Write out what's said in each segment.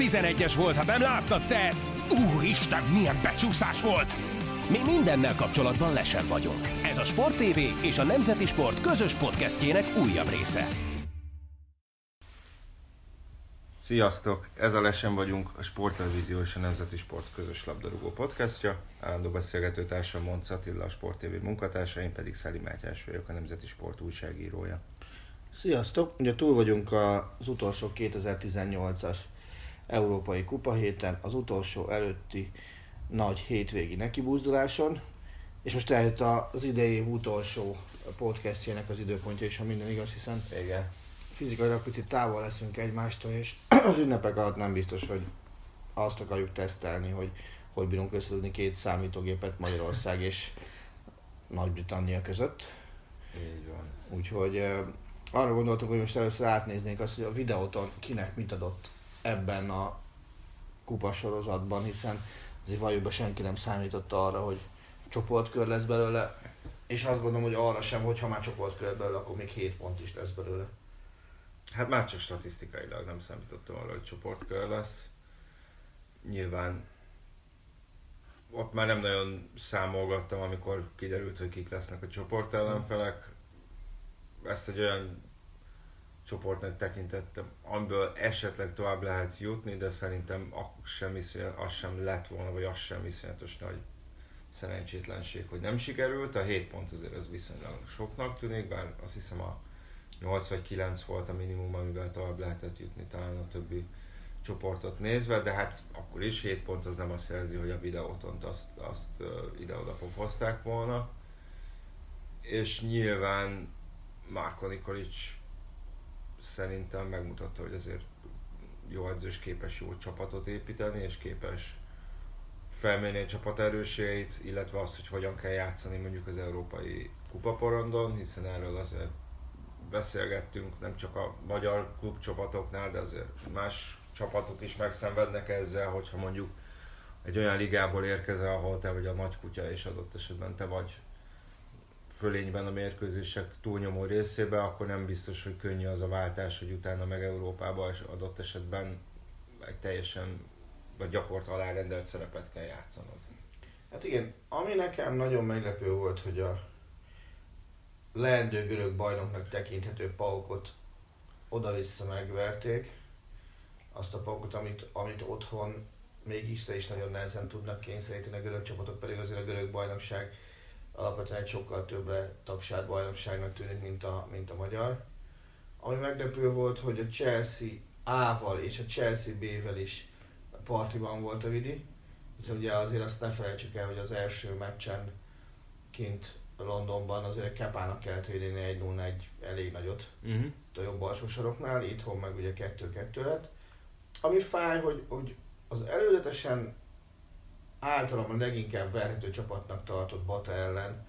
11-es volt, ha nem láttad te! Úristen, milyen becsúszás volt! Mi mindennel kapcsolatban lesen vagyunk. Ez a Sport TV és a Nemzeti Sport közös podcastjének újabb része. Sziasztok! Ez a Lesen vagyunk, a Sporttelevízió és a Nemzeti Sport közös labdarúgó podcastja. Állandó beszélgető társam Monc Attila, a Sport TV munkatársa, én pedig Szeli Mátyás vagyok, a Nemzeti Sport újságírója. Sziasztok! Ugye túl vagyunk az utolsó 2018-as Európai Kupa héten, az utolsó előtti nagy hétvégi nekibúzduláson, és most eljött az idei év utolsó podcastjének az időpontja, és ha minden igaz, hiszen Igen. fizikailag picit távol leszünk egymástól, és az ünnepek alatt nem biztos, hogy azt akarjuk tesztelni, hogy hogy bírunk összedudni két számítógépet Magyarország és Nagy-Britannia között. Így van. Úgyhogy arra gondoltunk, hogy most először átnéznénk azt, hogy a videóton kinek mit adott ebben a kupasorozatban, hiszen azért valójában senki nem számította arra, hogy csoportkör lesz belőle, és azt gondolom, hogy arra sem, hogy ha már csoportkör lesz belőle, akkor még 7 pont is lesz belőle. Hát már csak statisztikailag nem számítottam arra, hogy csoportkör lesz. Nyilván ott már nem nagyon számolgattam, amikor kiderült, hogy kik lesznek a csoport ellenfelek. Ezt egy olyan csoportnak tekintettem, amiből esetleg tovább lehet jutni, de szerintem az sem, iszonyat, az sem lett volna, vagy az sem iszonyatos nagy szerencsétlenség, hogy nem sikerült. A 7 pont azért ez viszonylag soknak tűnik, bár azt hiszem a 8 vagy 9 volt a minimum, amivel tovább lehetett jutni talán a többi csoportot nézve, de hát akkor is 7 pont az nem azt jelzi, hogy a videótont azt, azt ide-oda pofozták volna. És nyilván Márko Nikolic szerintem megmutatta, hogy azért jó edző és képes jó csapatot építeni, és képes felmérni a csapat erősségeit, illetve azt, hogy hogyan kell játszani mondjuk az európai kupaporondon, hiszen erről azért beszélgettünk, nem csak a magyar klubcsapatoknál, de azért más csapatok is megszenvednek ezzel, hogyha mondjuk egy olyan ligából érkezel, ahol te vagy a nagy kutya, és adott esetben te vagy fölényben a mérkőzések túlnyomó részébe, akkor nem biztos, hogy könnyű az a váltás, hogy utána meg Európába és adott esetben egy teljesen vagy gyakort alárendelt szerepet kell játszanod. Hát igen, ami nekem nagyon meglepő volt, hogy a leendő görög bajnoknak tekinthető paukot oda-vissza megverték. Azt a paukot, amit, amit otthon még vissza is nagyon nehezen tudnak kényszeríteni a görög csapatok, pedig azért a görög bajnokság alapvetően egy sokkal többre tagsált bajnokságnak tűnik, mint a, mint a magyar. Ami meglepő volt, hogy a Chelsea A-val és a Chelsea B-vel is partiban volt a Vidi. Hiszen ugye azért azt ne felejtsük el, hogy az első meccsen kint Londonban azért Kepának kellett védeni egy 0 egy elég nagyot Uh-huh. a jobb alsó saroknál, itthon meg ugye 2-2 lett. Ami fáj, hogy, hogy az előzetesen általában leginkább verhető csapatnak tartott Bata ellen,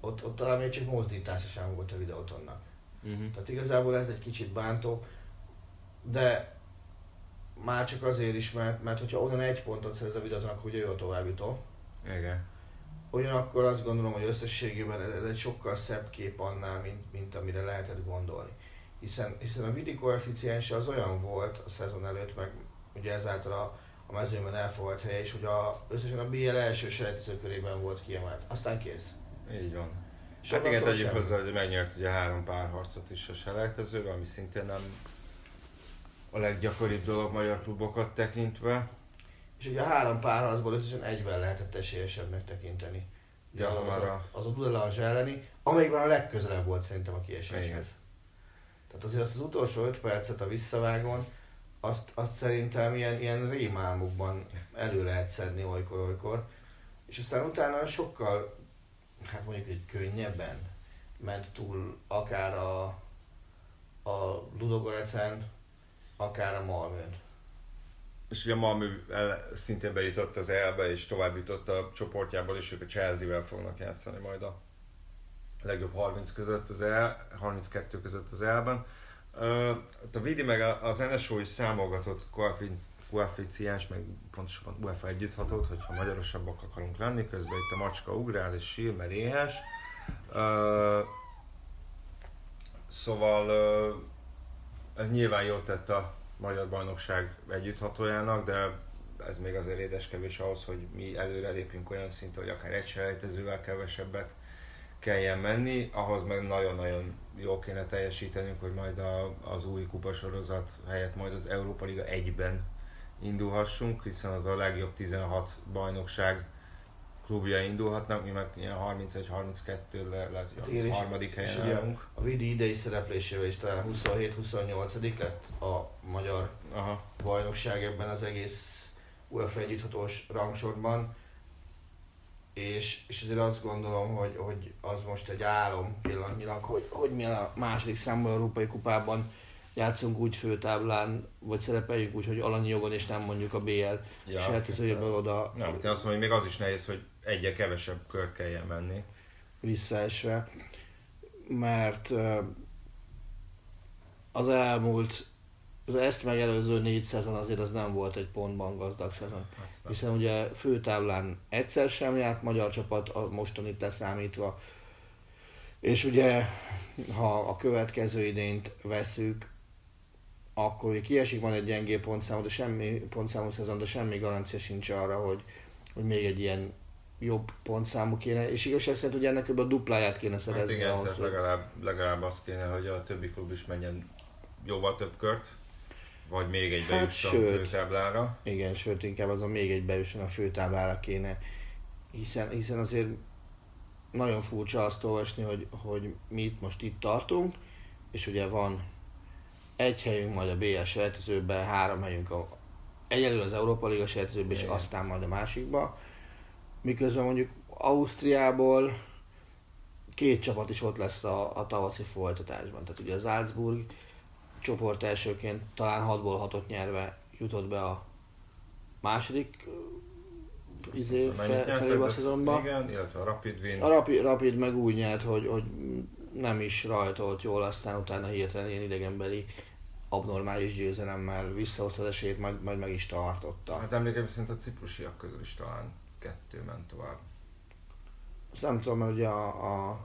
ott, ott talán még csak mozdítása sem volt a videótonnak. Uh-huh. Tehát igazából ez egy kicsit bántó, de már csak azért is, mert, mert hogyha onnan egy pontot szerez a videóton, akkor ugye ő a továbbjutó. Igen. Ugyanakkor azt gondolom, hogy összességében ez, ez egy sokkal szebb kép annál, mint, mint amire lehetett gondolni. Hiszen, hiszen a Vidi koeficiense az olyan volt a szezon előtt, meg ugye ezáltal a, a mezőnyben elfogadt helye is, hogy a, összesen a BL első selejtező körében volt kiemelt. Aztán kész. Így van. És Hát igen, tegyük hozzá, hogy megnyert ugye három párharcot is a selejtezőben, ami szintén nem a leggyakoribb dolog magyar klubokat tekintve. És ugye a három párharcból összesen egyben lehetett esélyesebbnek tekinteni. Ugye Ja, az, a, az a Dudelange elleni, amelyikben a legközelebb volt szerintem a kieséshez. Tehát azért azt az utolsó öt percet a visszavágon, azt, azt szerintem ilyen, ilyen rémálmokban elő lehet szedni olykor-olykor. És aztán utána sokkal, hát mondjuk egy könnyebben ment túl akár a, a Ludogorecen, akár a Malmön. És ugye Malmö szintén bejutott az elbe, és tovább jutott a csoportjából, és ők a Chelsea-vel fognak játszani majd a legjobb 30 között az el, 32 között az elben. Uh, a Vidi meg az NSO is számolgatott koefic- koeficiens, meg pontosabban UEFA együtthatót, hogyha magyarosabbak akarunk lenni, közben itt a macska ugrál és sír, mert éhes. Uh, szóval uh, ez nyilván jót tett a magyar bajnokság együtthatójának, de ez még azért édeskevés ahhoz, hogy mi előre lépjünk olyan szinten, hogy akár egy selejtezővel kevesebbet kelljen menni, ahhoz meg nagyon-nagyon jó kéne teljesítenünk, hogy majd a, az új kupasorozat helyett majd az Európa Liga egyben indulhassunk, hiszen az a legjobb 16 bajnokság klubja indulhatnak, mi meg ilyen 31-32 le, lehet, hogy a harmadik helyen állunk. A Vidi idei szereplésével is talán 27-28 lett a magyar Aha. bajnokság ebben az egész UEFA együtthatós rangsorban. És, és azért azt gondolom, hogy, hogy az most egy álom pillanatnyilag, hogy, hogy mi a második számban Európai Kupában játszunk úgy főtáblán, vagy szerepeljünk úgy, hogy alanyi jogon, és nem mondjuk a BL ja, sejtezőjéből oda. Nem, hát én azt mondom, hogy még az is nehéz, hogy egyre kevesebb kör kelljen menni. Visszaesve, mert az elmúlt, az ezt megelőző négy szezon azért az nem volt egy pontban gazdag szezon. Hát Hiszen ugye főtáblán egyszer sem járt magyar csapat, a mostanit leszámítva, és ugye, ha a következő idényt veszük, akkor hogy kiesik, van egy gyengé pontszámú, de semmi pontszámú szezon, de semmi garancia sincs arra, hogy, hogy még egy ilyen jobb pontszámú kéne, és igazság szerint ugye ennek kb. a dupláját kéne szerezni. Hát igen, ahhoz, tehát legalább, legalább az kéne, hogy a többi klub is menjen jóval több kört, vagy még egy hát bejusson sőt, a főtáblára. Igen, sőt inkább azon még egy bejusson a főtáblára kéne, hiszen, hiszen azért nagyon furcsa azt olvasni, hogy, hogy mi itt most itt tartunk, és ugye van egy helyünk majd a BL sejtezőben, három helyünk a, egyelőre az Európa Liga sejtezőben, és aztán majd a másikba. Miközben mondjuk Ausztriából két csapat is ott lesz a, a tavaszi folytatásban. Tehát ugye az Salzburg csoport elsőként talán 6-ból 6-ot nyerve jutott be a második izé, fe, felé a szezonban. Igen, illetve a Rapid Win. A Rapid, Rapid meg úgy nyert, hogy, hogy nem is rajtolt jól, aztán utána hirtelen ilyen idegenbeli abnormális győzelemmel visszahozta az esélyt, majd, majd meg is tartotta. Hát emlékeim szerint a ciprusiak közül is talán kettő ment tovább. Azt nem tudom, mert ugye a, a,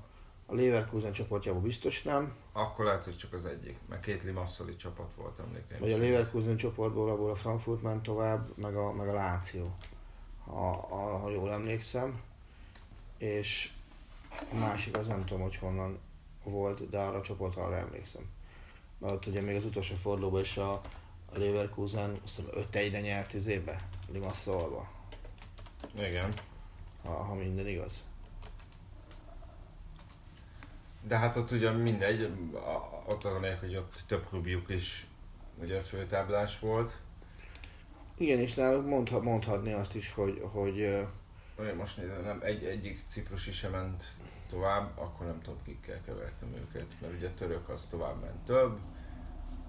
a Leverkusen csoportjában biztos nem. Akkor lehet, hogy csak az egyik, mert két Limassoli csapat volt emlékeim Vagy a Leverkusen csoportból, abból a Frankfurt ment tovább, meg a, meg a Láció, ha, ha, ha jól emlékszem. És a másik az nem tudom, hogy honnan volt, de arra a csoport arra emlékszem mert ugye még az utolsó fordulóban is a, a Leverkusen 5 1 nyert izébe, Limasszolba. Igen. Ha, ha minden igaz. De hát ott ugye mindegy, ott az a hogy ott több klubjuk is ugye főtáblás volt. Igen, és náluk mondha, mondhatni azt is, hogy, hogy olyan most nézem, nem, egy, egyik ciprusi sem ment tovább, akkor nem tudom kikkel kevertem őket, mert ugye török az tovább ment több,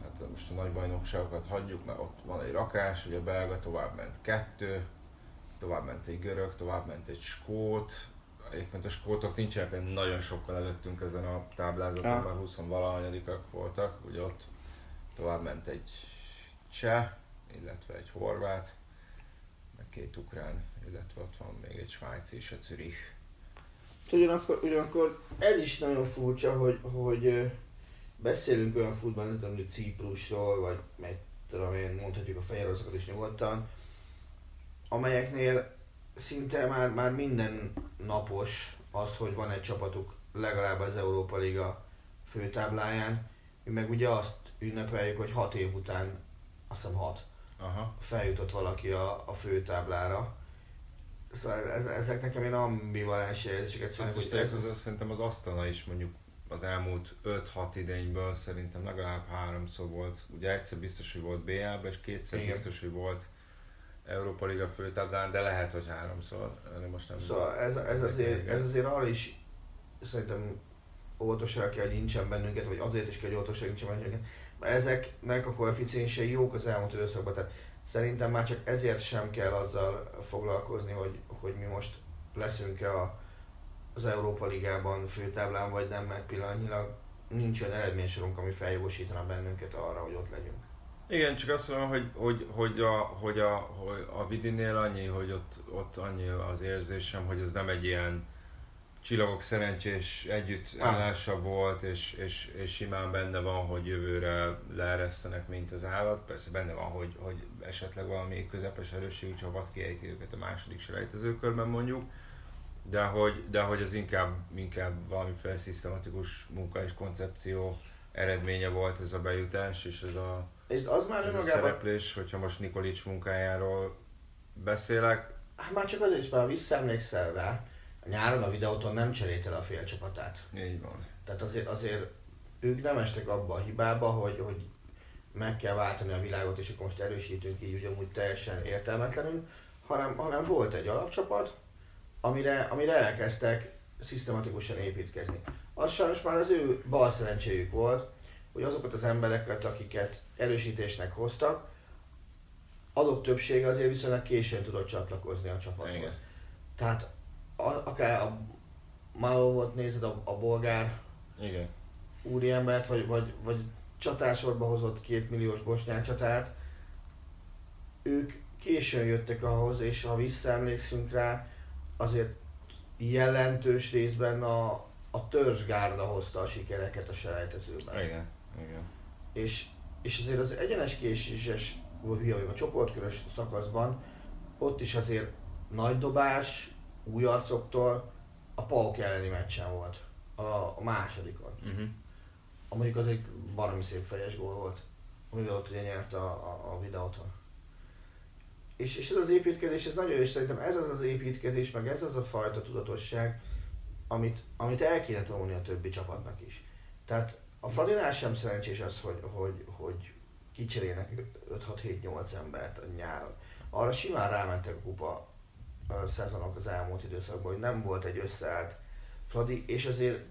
hát most a nagy bajnokságokat hagyjuk, mert ott van egy rakás, ugye a belga tovább ment kettő, tovább ment egy görög, tovább ment egy skót, egyébként a skótok nincsenek nagyon sokkal előttünk ezen a táblázaton, ja. mert 20 valahanyadikak voltak, ugye ott tovább ment egy cseh, illetve egy horvát, meg két ukrán, illetve ott van még egy svájci és a Zürich. Ugyanakkor, ugyanakkor ez is nagyon furcsa, hogy, hogy beszélünk olyan futball, nem tudom, hogy Ciprusról, vagy meg tudom én, mondhatjuk a fehér is nyugodtan, amelyeknél szinte már, már minden napos az, hogy van egy csapatuk legalább az Európa Liga főtábláján. Mi meg ugye azt ünnepeljük, hogy hat év után, azt hiszem hat, Aha. feljutott valaki a, a főtáblára. Szóval ez, ezek nekem ilyen ambivalens érzéseket szülnek. Hát ez... szerintem az asztala is mondjuk az elmúlt 5-6 idényből szerintem legalább háromszor volt, ugye egyszer biztos, hogy volt BL-ben, és kétszer Igen. biztos, hogy volt Európa Liga főtáblán, de lehet, hogy háromszor, de most nem Szóval ez, ez, azért, ez azért arra is szerintem óvatosságra kell, hogy nincsen bennünket, vagy azért is kell, hogy óvatosságra nincsen bennünket, mert ezeknek a koeficiensei jók az elmúlt időszakban, tehát szerintem már csak ezért sem kell azzal foglalkozni, hogy, hogy mi most leszünk-e a az Európa Ligában főtáblán, vagy nem, mert pillanatnyilag nincs olyan eredménysorunk, ami feljogosítana bennünket arra, hogy ott legyünk. Igen, csak azt mondom, hogy, hogy, hogy, a, hogy, a, hogy a Vidinél annyi, hogy ott, ott annyi az érzésem, hogy ez nem egy ilyen csillagok szerencsés együttállása volt, és, és, és simán benne van, hogy jövőre leeresztenek, mint az állat. Persze benne van, hogy, hogy esetleg valami közepes erősségű csapat kiejti őket a második selejtezőkörben mondjuk, de hogy, de hogy ez inkább, inkább valamiféle szisztematikus munka és koncepció eredménye volt ez a bejutás, és ez a, És az már ez a önmagában, szereplés, hogyha most Nikolics munkájáról beszélek, hát már csak azért is, mert ha visszaemlékszel rá, a nyáron a videóton nem cserélte a fél csapatát. így van. Tehát azért, azért ők nem estek abba a hibába, hogy, hogy meg kell váltani a világot, és akkor most erősítünk így ugyanúgy teljesen értelmetlenül, hanem, hanem volt egy alapcsapat, amire, amire elkezdtek szisztematikusan építkezni. Az sajnos már az ő bal szerencséjük volt, hogy azokat az embereket, akiket erősítésnek hoztak, azok többsége azért viszonylag későn tudott csatlakozni a csapathoz. Igen. Tehát a, akár a Malovot nézed, a, a bolgár Igen. úriembert, vagy, vagy, vagy csatásorba hozott két milliós bosnyán csatárt, ők későn jöttek ahhoz, és ha visszaemlékszünk rá, azért jelentős részben a, a törzsgárda hozta a sikereket a selejtezőben. Igen. Igen. És, és azért az egyenes késéses, hülye vagyok, a csoportkörös szakaszban, ott is azért nagy dobás, új arcoktól a Pauk elleni meccsen volt. A, a másodikon. Uh-huh. Mondjuk az egy baromi szép fejes gól volt, amivel ott ugye nyert a, a, a videóton. És, és ez az építkezés, ez nagyon jó, és szerintem ez az az építkezés, meg ez az a fajta tudatosság, amit, amit el kéne tanulni a többi csapatnak is. Tehát a Fradinál sem szerencsés az, hogy, hogy, hogy kicserélnek 5-6-7-8 embert a nyáron. Arra simán rámentek a kupa a szezonok az elmúlt időszakban, hogy nem volt egy összeállt Fradi, és azért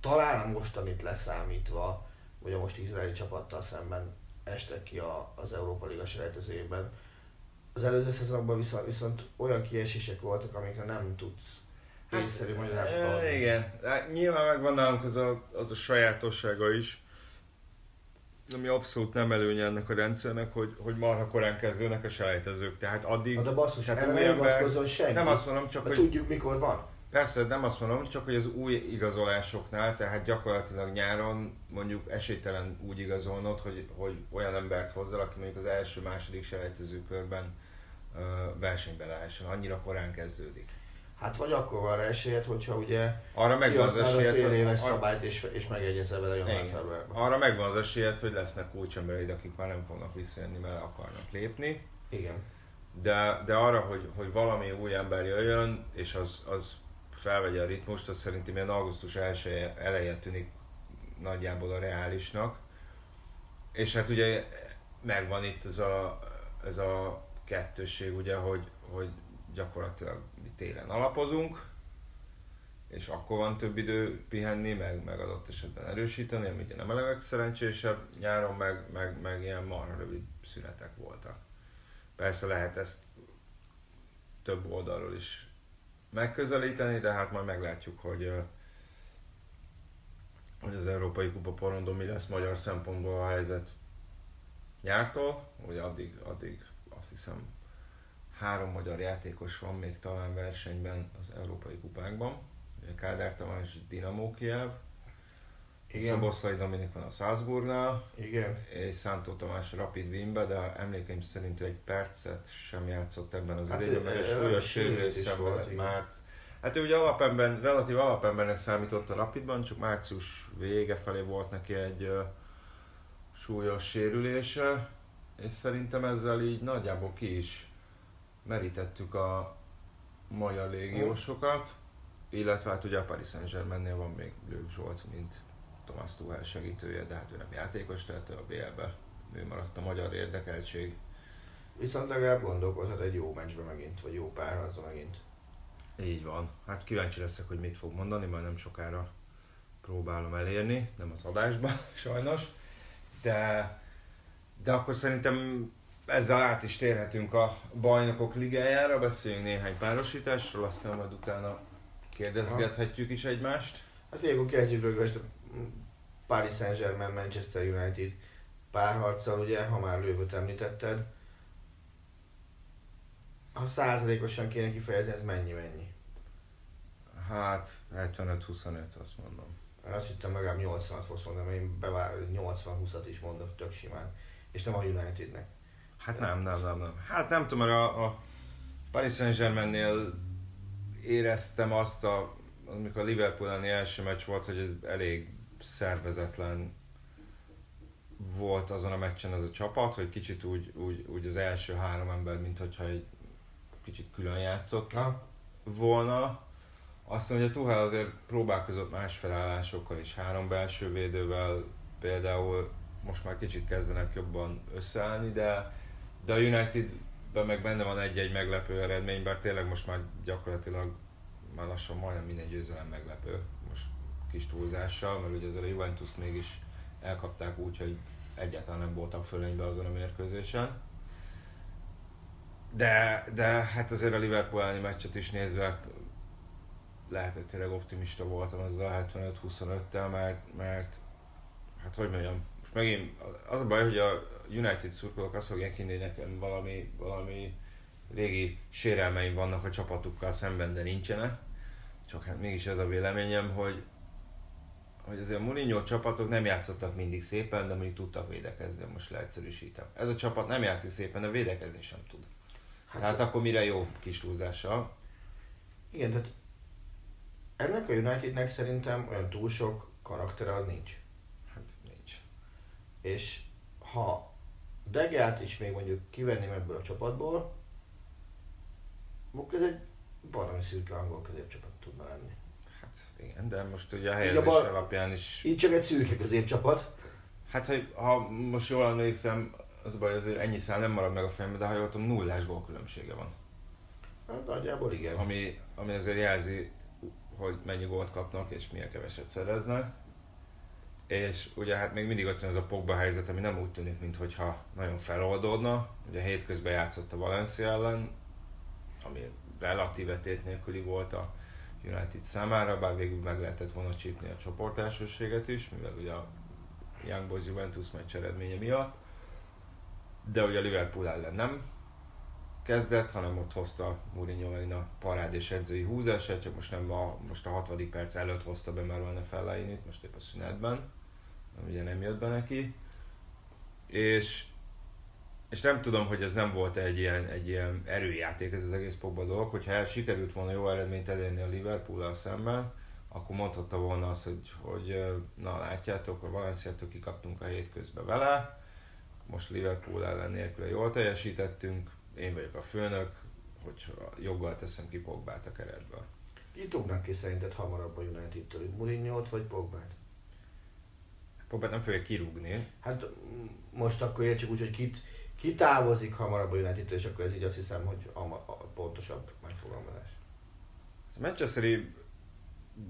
talán a mostanit leszámítva, vagy a most izraeli csapattal szemben estek ki a, az Európa Liga selejtezőjében. Az előző szezonokban viszont, viszont olyan kiesések voltak, amikre nem tudsz észszerű magyarázatot E, adni. igen, hát nyilván megvan nálunk az a, az a sajátossága is, ami abszolút nem előnye ennek a rendszernek, hogy, hogy marha korán kezdődnek a selejtezők. Tehát addig... Na de basszus, új nem ember- senki. Nem azt mondom, csak hogy tudjuk mikor van. Persze, nem azt mondom, csak hogy az új igazolásoknál, tehát gyakorlatilag nyáron mondjuk esélytelen úgy igazolnod, hogy, hogy olyan embert hozzal, aki mondjuk az első-második selejtező körben ö, versenybe lehessen, annyira korán kezdődik. Hát vagy akkor van rá esélyed, hogyha ugye Arra megvan az esélyed, fél éves ar- szabályt és, és megegyezel vele január februárban. arra megvan az esélyed, hogy lesznek kulcsembereid, akik már nem fognak visszajönni, mert akarnak lépni. Igen. De, de arra, hogy, hogy valami új ember jöjjön, és az, az felvegye a ritmust, az szerintem ilyen augusztus 1 eleje tűnik nagyjából a reálisnak. És hát ugye megvan itt ez a, ez a kettősség, ugye, hogy, hogy gyakorlatilag télen alapozunk, és akkor van több idő pihenni, meg, meg adott esetben erősíteni, ami ugye nem a legszerencsésebb, nyáron meg, meg, meg ilyen marha rövid szünetek voltak. Persze lehet ezt több oldalról is megközelíteni, de hát majd meglátjuk, hogy, hogy az Európai Kupa porondon mi lesz magyar szempontból a helyzet nyártól. Ugye addig, addig azt hiszem három magyar játékos van még talán versenyben az Európai Kupákban. Kádár Tamás Dinamo Kiev, Igen. Szoboszlai Dominik van a Salzburgnál, Igen. és Szántó Tamás Rapid Wienbe, de emlékeim szerint egy percet sem játszott ebben az Hát időben, ő- mert egy ő- súlyos ő- sérülés is volt, már. Hát ő ugye alapember, relatív alapembernek számított a Rapidban, csak március vége felé volt neki egy ö, súlyos sérülése, és szerintem ezzel így nagyjából ki is merítettük a magyar légiósokat, illetve hát ugye a Paris Saint-Germainnél van még Lők Zsolt, mint Thomas Tuchel segítője, de hát ő nem játékos, tehát a BL-be ő maradt a magyar érdekeltség. Viszont legalább gondolkozhat egy jó meccsbe megint, vagy jó párharcba megint. Így van. Hát kíváncsi leszek, hogy mit fog mondani, majd nem sokára próbálom elérni, nem az adásban sajnos, de, de akkor szerintem ezzel át is térhetünk a bajnokok ligájára, beszéljünk néhány párosításról, aztán majd utána kérdezgethetjük is egymást. Hát akkor kezdjük Paris Saint-Germain, Manchester United párharccal, ugye, ha már lővöt említetted. Ha százalékosan kéne kifejezni, ez mennyi-mennyi? Hát 75-25 azt mondom. Azt hittem legalább 80-at fogsz mondani, én bevár 80-20-at is mondok tök simán. És nem a Unitednek. Hát nem, nem, nem, nem. Hát nem tudom, mert a, a Paris Saint-Germainnél éreztem azt, a, amikor a Liverpool elleni első meccs volt, hogy ez elég szervezetlen volt azon a meccsen az a csapat, hogy kicsit úgy, úgy, úgy az első három ember, mint hogyha egy kicsit külön játszott Ha? volna. Aztán, hogy a Tuchel azért próbálkozott más felállásokkal és három belső védővel, például most már kicsit kezdenek jobban összeállni, de, de a Unitedben meg benne van egy-egy meglepő eredmény, bár tényleg most már gyakorlatilag már lassan majdnem minden győzelem meglepő, most kis túlzással, mert ugye ezzel a juventus mégis elkapták úgy, hogy egyáltalán nem voltak fölénybe azon a mérkőzésen. De, de hát azért a Liverpool elleni meccset is nézve lehet, hogy tényleg optimista voltam ezzel a 75-25-tel, mert, mert hát hogy mondjam, megint az a baj, hogy a United szurkolók azt fogják hinni, hogy nekem valami, valami régi sérelmeim vannak a csapatukkal szemben, de nincsenek. Csak hát mégis ez a véleményem, hogy, hogy azért a Mourinho csapatok nem játszottak mindig szépen, de mondjuk tudtak védekezni, most leegyszerűsítem. Ez a csapat nem játszik szépen, de védekezni sem tud. Hát, Tehát akkor mire jó kis túlzással? Igen, tehát ennek a Unitednek szerintem olyan túl sok karaktere az nincs. És ha Degát is még mondjuk kivenném ebből a csapatból, akkor ez egy baromi szürke angol középcsapat tudna lenni. Hát igen, de most ugye a helyezés bal- alapján is... Így csak egy szürke középcsapat. Hát, hogy ha most jól emlékszem, az a baj, azért ennyi szám nem marad meg a fejemben, de ha jól tudom, nullás gólkülönbsége van. Hát nagyjából igen. Ami, ami azért jelzi, hogy mennyi gólt kapnak és milyen keveset szereznek. És ugye hát még mindig ott van ez a Pogba helyzet, ami nem úgy tűnik, mintha nagyon feloldódna. Ugye hétközben játszott a Valencia ellen, ami relatíve tét nélküli volt a United számára, bár végül meg lehetett volna csípni a csoportelsőséget is, mivel ugye a Young Boys Juventus meccs eredménye miatt. De ugye a Liverpool ellen nem kezdett, hanem ott hozta Mourinho megint a parád és edzői húzását, csak most nem a, most a 60. perc előtt hozta be Marouane Fellainit, most épp a szünetben, ugye nem jött be neki. És, és nem tudom, hogy ez nem volt egy ilyen, egy ilyen erőjáték ez az egész Pogba dolog, hogyha el sikerült volna jó eredményt elérni a liverpool szemben, akkor mondhatta volna azt, hogy, hogy na látjátok, a Valenciától kikaptunk a hétközben vele, most Liverpool ellen nélkül jól teljesítettünk, én vagyok a főnök, hogy joggal teszem ki Pogbát a keretből. Ki tudnak ki szerinted hamarabb a United-től, Mourinho-t vagy Pogbát? Pogbát nem fogja kirúgni. Hát mm, most akkor értsük úgy, hogy kit, ki távozik hamarabb a united és akkor ez így azt hiszem, hogy a, a pontosabb megfogalmazás. A Manchesteri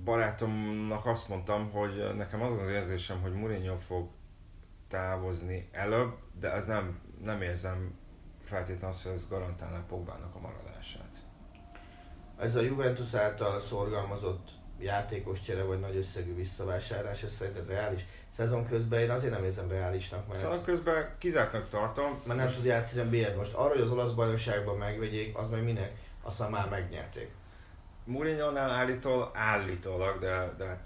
barátomnak azt mondtam, hogy nekem az az érzésem, hogy Mourinho fog távozni előbb, de ez nem, nem érzem feltétlenül azt, hogy ez garantálná Pogbának a maradását. Ez a Juventus által szorgalmazott játékos csere vagy nagy összegű visszavásárlás, ez szerinted reális? Szezon közben én azért nem érzem reálisnak, mert, Szóval közben kizártnak tartom. mert nem tud játszani a BL most. Arra, hogy az olasz bajnokságban megvegyék, az meg minek? Aztán már megnyerték. Mourinho-nál állítól, állítólag, de, de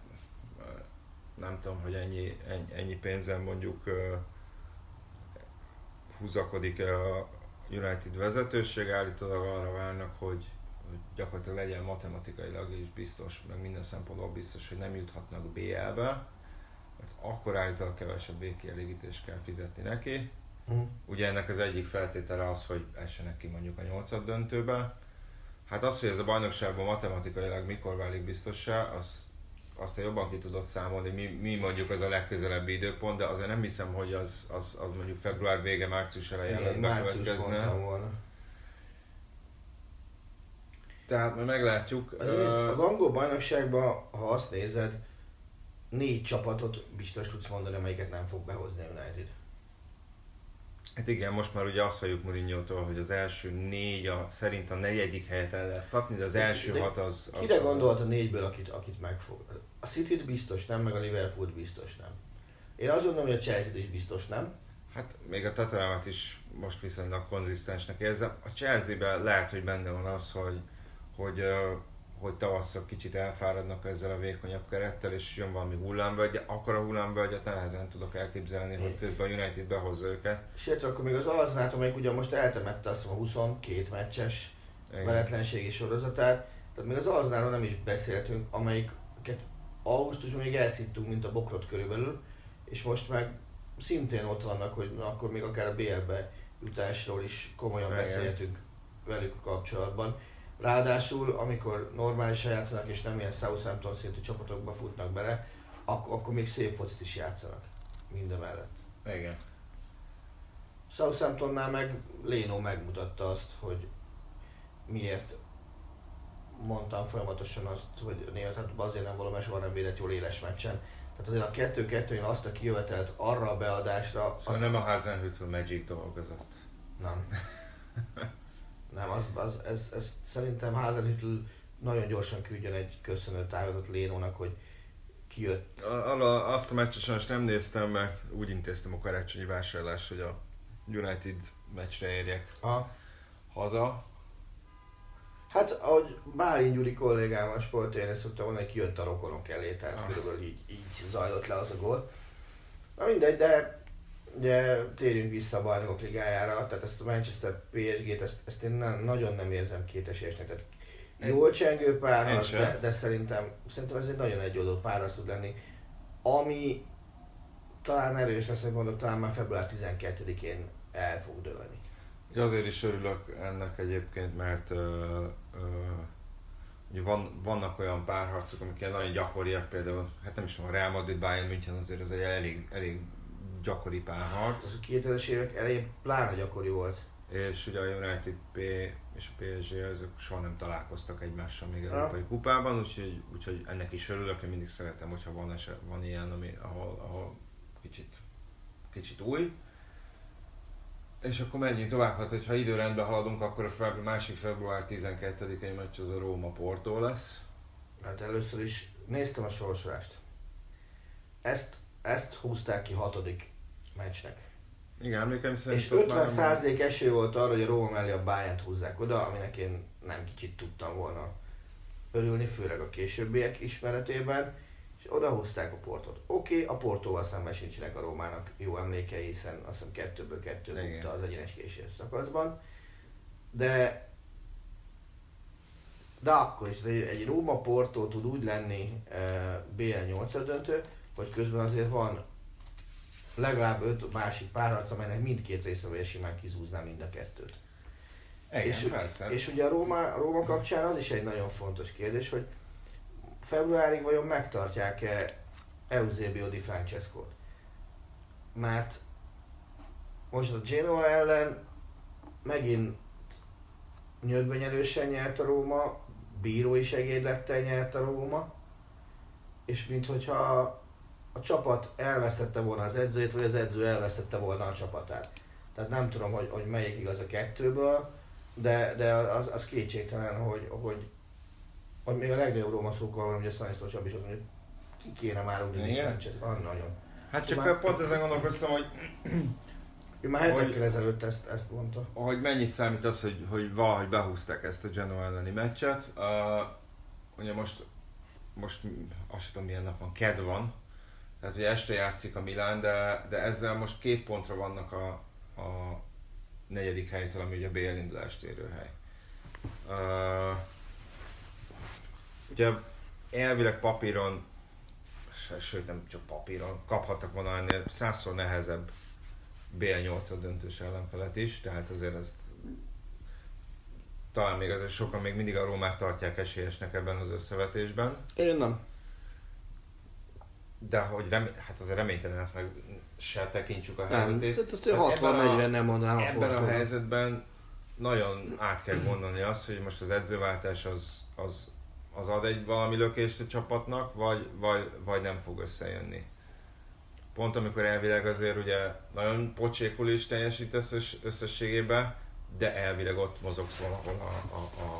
nem tudom, hogy ennyi, ennyi, ennyi pénzen mondjuk uh, húzakodik a United vezetőség, állítólag arra várnak, hogy, hogy gyakorlatilag legyen matematikailag is biztos, meg minden szempontból biztos, hogy nem juthatnak BL-be, mert akkor állítólag kevesebb végkielégítést kell fizetni neki. Uh-huh. Ugye ennek az egyik feltétele az, hogy essenek ki mondjuk a nyolcad döntőbe. Hát az, hogy ez a bajnokságban matematikailag mikor válik biztossá, az, azt te jobban ki tudod számolni, mi, mi mondjuk az a legközelebbi időpont, de azért nem hiszem, hogy az, az, az mondjuk február vége, március elején március bekövetkezne. volna. Tehát majd meglátjuk. Az, Ö, az angol bajnokságban, ha azt nézed, négy csapatot biztos tudsz mondani, amelyiket nem fog behozni a United. Hát igen, most már ugye azt halljuk Mourinho-tól, hogy az első négy, a, szerint a negyedik helyet el lehet kapni, de az De- első de hat az... Kire az- gondolt a négyből, akit, akit megfog? A city biztos nem, meg a liverpool biztos nem. Én azt gondolom, hogy a chelsea is biztos nem. Hát még a Tottenhamet is most viszonylag konzisztensnek érzem. A Chelsea-ben lehet, hogy benne van az, hogy, hogy, hogy tavasszal kicsit elfáradnak ezzel a vékonyabb kerettel, és jön valami hullámvölgy, akkor a hullámvölgyet nehezen tudok elképzelni, hogy közben a United behozza őket. Sőt, akkor még az Arzenát, amelyik ugye most eltemette azt a 22 meccses veretlenségi sorozatát, tehát még az Arzenálról nem is beszéltünk, amelyiket augusztusban még elszittünk, mint a bokrot körülbelül, és most meg szintén ott vannak, hogy na, akkor még akár a BL-be jutásról is komolyan Igen. beszélhetünk velük kapcsolatban. Ráadásul, amikor normálisan játszanak és nem ilyen Southampton szintű csapatokba futnak bele, akkor, akkor még szép focit is játszanak mindemellett. Igen. Southamptonnál meg Léno megmutatta azt, hogy miért mondtam folyamatosan azt, hogy néha tehát azért nem valami soha nem védett jól éles meccsen. Tehát azért a kettő-kettőn azt a kijövetelt arra a beadásra, Szóval azt nem a Hasenhüttl Magic dolgozott. nem. Nem, az, az, ez, ez szerintem Hazenhüttl nagyon gyorsan küldjön egy köszönő távozatot Lénónak, hogy kijött. A- Arra azt a meccset sajnos nem néztem, mert úgy intéztem a karácsonyi vásárlást, hogy a United meccsre érjek A, haza. Hát ahogy Bálint Gyuri kollégám a sportérén szokta mondani, hogy kijött a rokonok elé, tehát Ah. körülbelül így, így zajlott le az a gól. Na mindegy, de ugye térjünk vissza a bajnokok ligájára, tehát ezt a Manchester PSG-t, ezt, ezt én nem, nagyon nem érzem kétesésnek. Tehát jól csengő párharc, de, de, szerintem, szerintem ez egy nagyon egyoldalú párharc tud lenni. Ami talán erős lesz, hogy mondok, talán már február 12-én el fog dőlni. Azért is örülök ennek egyébként, mert ö, ugye van, vannak olyan párharcok, amik ilyen nagyon gyakoriak, például, hát nem is tudom, a Real Madrid Bayern München azért az egy elég, elég gyakori párharc. Az a 2000-es évek elején pláne gyakori volt. és ugye a United P és a PSG azok soha nem találkoztak egymással még. Európai Kupában, úgyhogy, úgyhogy ennek is örülök, én mindig szeretem, hogyha van, eset, van ilyen, ami, ahol, ahol kicsit, kicsit új. És akkor menjünk tovább, hát hogyha időrendben haladunk, akkor a február, másik február 12-i meccs az a Róma Porto lesz. Hát először is néztem a sorsolást. Ezt, ezt húzták ki hatodik meccsnek. Igen, emlékeim szerint És ott már 50 nem- százalék esély volt arra, hogy a Róma mellé a bayern húzzák oda, aminek én nem kicsit tudtam volna örülni, főleg a későbbiek ismeretében, és oda húzták a portot. Oké, okay, a portóval szemben sincsenek a Rómának jó emlékei, hiszen azt hiszem kettőből kettő rúgta az egyenes késés szakaszban, de de akkor is egy, egy Róma Porto tud úgy lenni e, BL 8 döntő, hogy közben azért van legalább öt másik párharc, amelynek mindkét részevője simán kizúzná mind a kettőt. Igen, és, persze. és ugye a Róma, a Róma kapcsán az is egy nagyon fontos kérdés, hogy februárig vajon megtartják-e Eusebio Di Francesco-t? Mert most a Genoa ellen megint nyögvenyelősen nyert a Róma, bírói segédlettel nyert a Róma, és minthogyha a csapat elvesztette volna az edzőjét, vagy az edző elvesztette volna a csapatát. Tehát nem tudom, hogy, hogy melyik igaz a kettőből, de, de az, az kétségtelen, hogy, hogy, hogy még a legnagyobb Róma szókkal van, ugye Szanisztó Csabi is azt mondja, hogy ki kéne már úgy Igen? Sanchez, ah, nagyon. Hát csak Már- pont ezen gondolkoztam, hogy Ő már hetekkel Hogy- ezelőtt ezt, ezt mondta. hogy mennyit számít az, hogy, hogy valahogy behúzták ezt a Genoa elleni meccset. Uh, ugye most, most azt sem tudom milyen nap van, ked van, tehát ugye este játszik a Milán, de, de ezzel most két pontra vannak a, a negyedik helytől, ami ugye a BL indulást érő hely. Uh, ugye elvileg papíron, sőt nem csak papíron, kaphattak volna ennél százszor nehezebb BL8 döntős ellenfelet is, tehát azért ezt talán még azért sokan még mindig a Rómát tartják esélyesnek ebben az összevetésben, Én nem. de hogy rem, hát azért reménytelenek meg se tekintsük a Nem, helyzetét. tehát azt ebben 60-40 nem mondanám a Ebben a Portóra. helyzetben nagyon át kell gondolni azt, hogy most az edzőváltás az, az, az ad egy valami lökést a csapatnak, vagy, vagy, vagy nem fog összejönni. Pont amikor elvileg azért ugye nagyon pocsékul is teljesítesz össz- összességében, de elvileg ott mozogsz valahol a, a, a,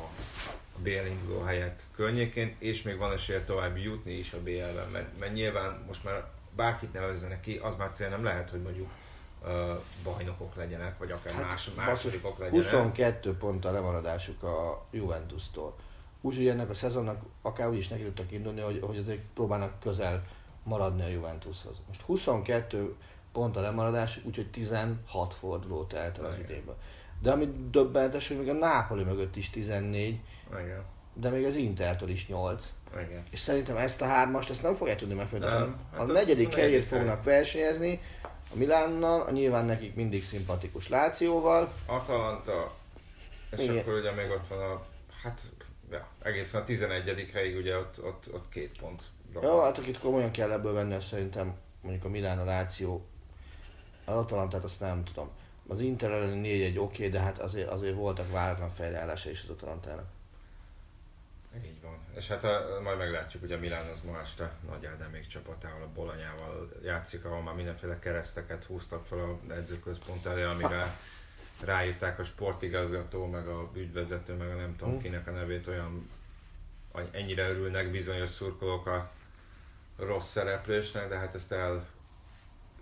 a BL induló helyek környékén, és még van esélye tovább jutni is a BL-ben, mert, mert nyilván most már bárkit nevezzenek ki, az már cél nem lehet, hogy mondjuk ö, bajnokok legyenek, vagy akár Hát, más, másodikok legyenek. 22 ponttal lemaradásuk a Juventus-tól. Úgyhogy ennek a szezonnak akár úgy is neki tudtak indulni, hogy, hogy azért próbálnak közel maradni a Juventushoz. Most 22 pont a lemaradás, úgyhogy 16 forduló telt el az Igen. idénben. De ami döbbenetes, hogy még a Nápoli mögött is 14, Igen. de még az Intertől is 8. Igen. És szerintem ezt a hármast ezt nem fogják tudni megfordítani. Hát A negyedik helyért fognak versenyezni, a Milánnal, a nyilván nekik mindig szimpatikus Lációval. Atalanta, és Igen. akkor ugye még ott van a, hát ja, egészen a 11. helyig ugye ott, ott, ott két pont. Jó, hát akit komolyan kell ebből venni, az szerintem mondjuk a Milán, a Láció, az Atalantát azt nem tudom. Az Inter elleni 4 egy oké, de hát azért, azért voltak váratlan fejreállása is az Atalantának. Így van. És hát a, majd meglátjuk, hogy a Milán az ma este Nagy Ádámék csapatával, a Bolonyával játszik, ahol már mindenféle kereszteket húztak fel a edzőközpont elé, amire ráírták a sportigazgató, meg a ügyvezető, meg a nem tudom Hm. kinek a nevét, olyan ennyire örülnek bizonyos szurkolók a rossz szereplésnek, de hát ezt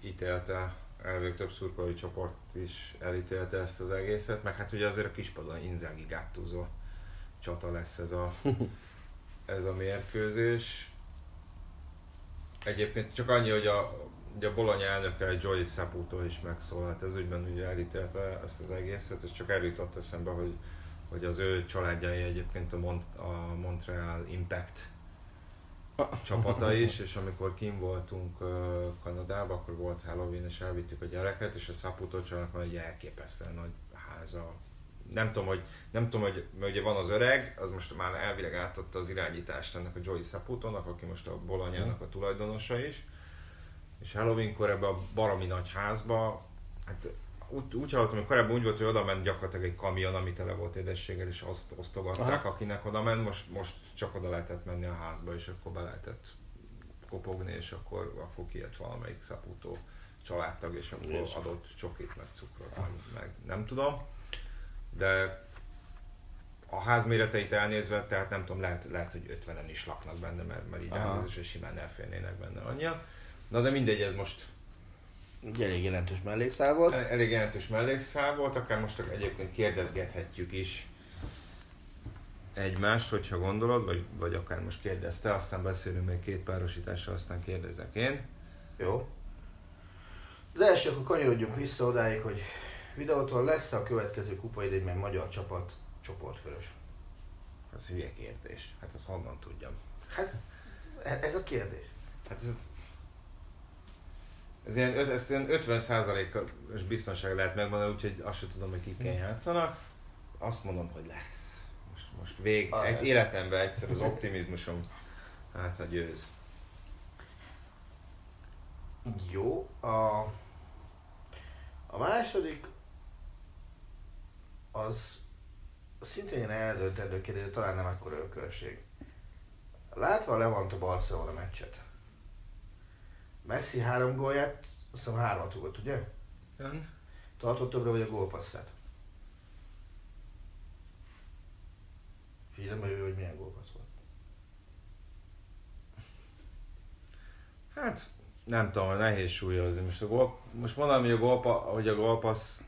elítélte, elvég több szurkolói csoport is elítélte ezt az egészet, meg hát ugye azért a kispadon Inzági Gattuso csata lesz ez a, ez a mérkőzés. Egyébként csak annyi, hogy a, ugye a Bologna elnöke Joy Saputo is megszólalt ez ügyben, ugye elítélte ezt az egészet, és csak eljutott eszembe, hogy, hogy az ő családjai egyébként a, Mont, a Montreal Impact csapata is, és amikor kim voltunk uh, Kanadában, akkor volt Halloween, és elvittük a gyereket, és a Saputo családnak van egy elképesztően nagy háza. Nem tudom, hogy, nem tudom, hogy mert ugye van az öreg, az most már elvileg átadta az irányítást ennek a Joey Saputónak, aki most a Bolonyának a tulajdonosa is. És Halloweenkor ebbe a baromi nagy házba, hát úgy, úgy hallottam, hogy korábban úgy volt, hogy oda ment gyakorlatilag egy kamion, ami tele volt édességgel, és azt osztogatták, Aha. akinek oda ment, most, most csak oda lehetett menni a házba, és akkor be lehetett kopogni, és akkor, akkor kijött valamelyik szaputó családtag, és akkor Jézus. adott csokit, meg cukrot, meg, meg nem tudom. De a ház méreteit elnézve, tehát nem tudom, lehet, lehet hogy 50-en is laknak benne, mert, mert így Aha. elnézésre simán elférnének benne annyian. Na de mindegy, ez most Egy elég jelentős mellékszál volt. El- Elég jelentős mellékszál volt, akár most egyébként kérdezgethetjük is egymást, hogyha gondolod, vagy, vagy akár most kérdezte, aztán beszélünk még két párosításra, aztán kérdezek én. Jó. Az első, akkor kanyarodjunk vissza odáig, hogy videótól lesz a következő kupa idényben magyar csapat csoportkörös. Ez hülye kérdés. Hát ezt honnan tudjam? Hát e- ez a kérdés. Hát ez, ez ilyen, ezt ilyen 50%-os biztonság lehet megmondani, úgyhogy azt sem tudom, hogy kikkel játszanak. Azt mondom, hogy lesz. Most, most vég, Ah, egy életemben egyszer az optimizmusom hát a győz. Jó. A, a második az szintén eldöntendő kérdés, talán nem ekkora ökörség. Látva a Levant a Barcelona meccset. Messi három gólját, azt hiszem hármat rúgott, ugye? Jön? Tartott többre vagy a gólpasszát? Figyelem, ő, hogy milyen gólpassz volt. Hát nem tudom, nehéz súlyozni. Most, a gól, most mondom, hogy a, gólpa, hogy a gólpassz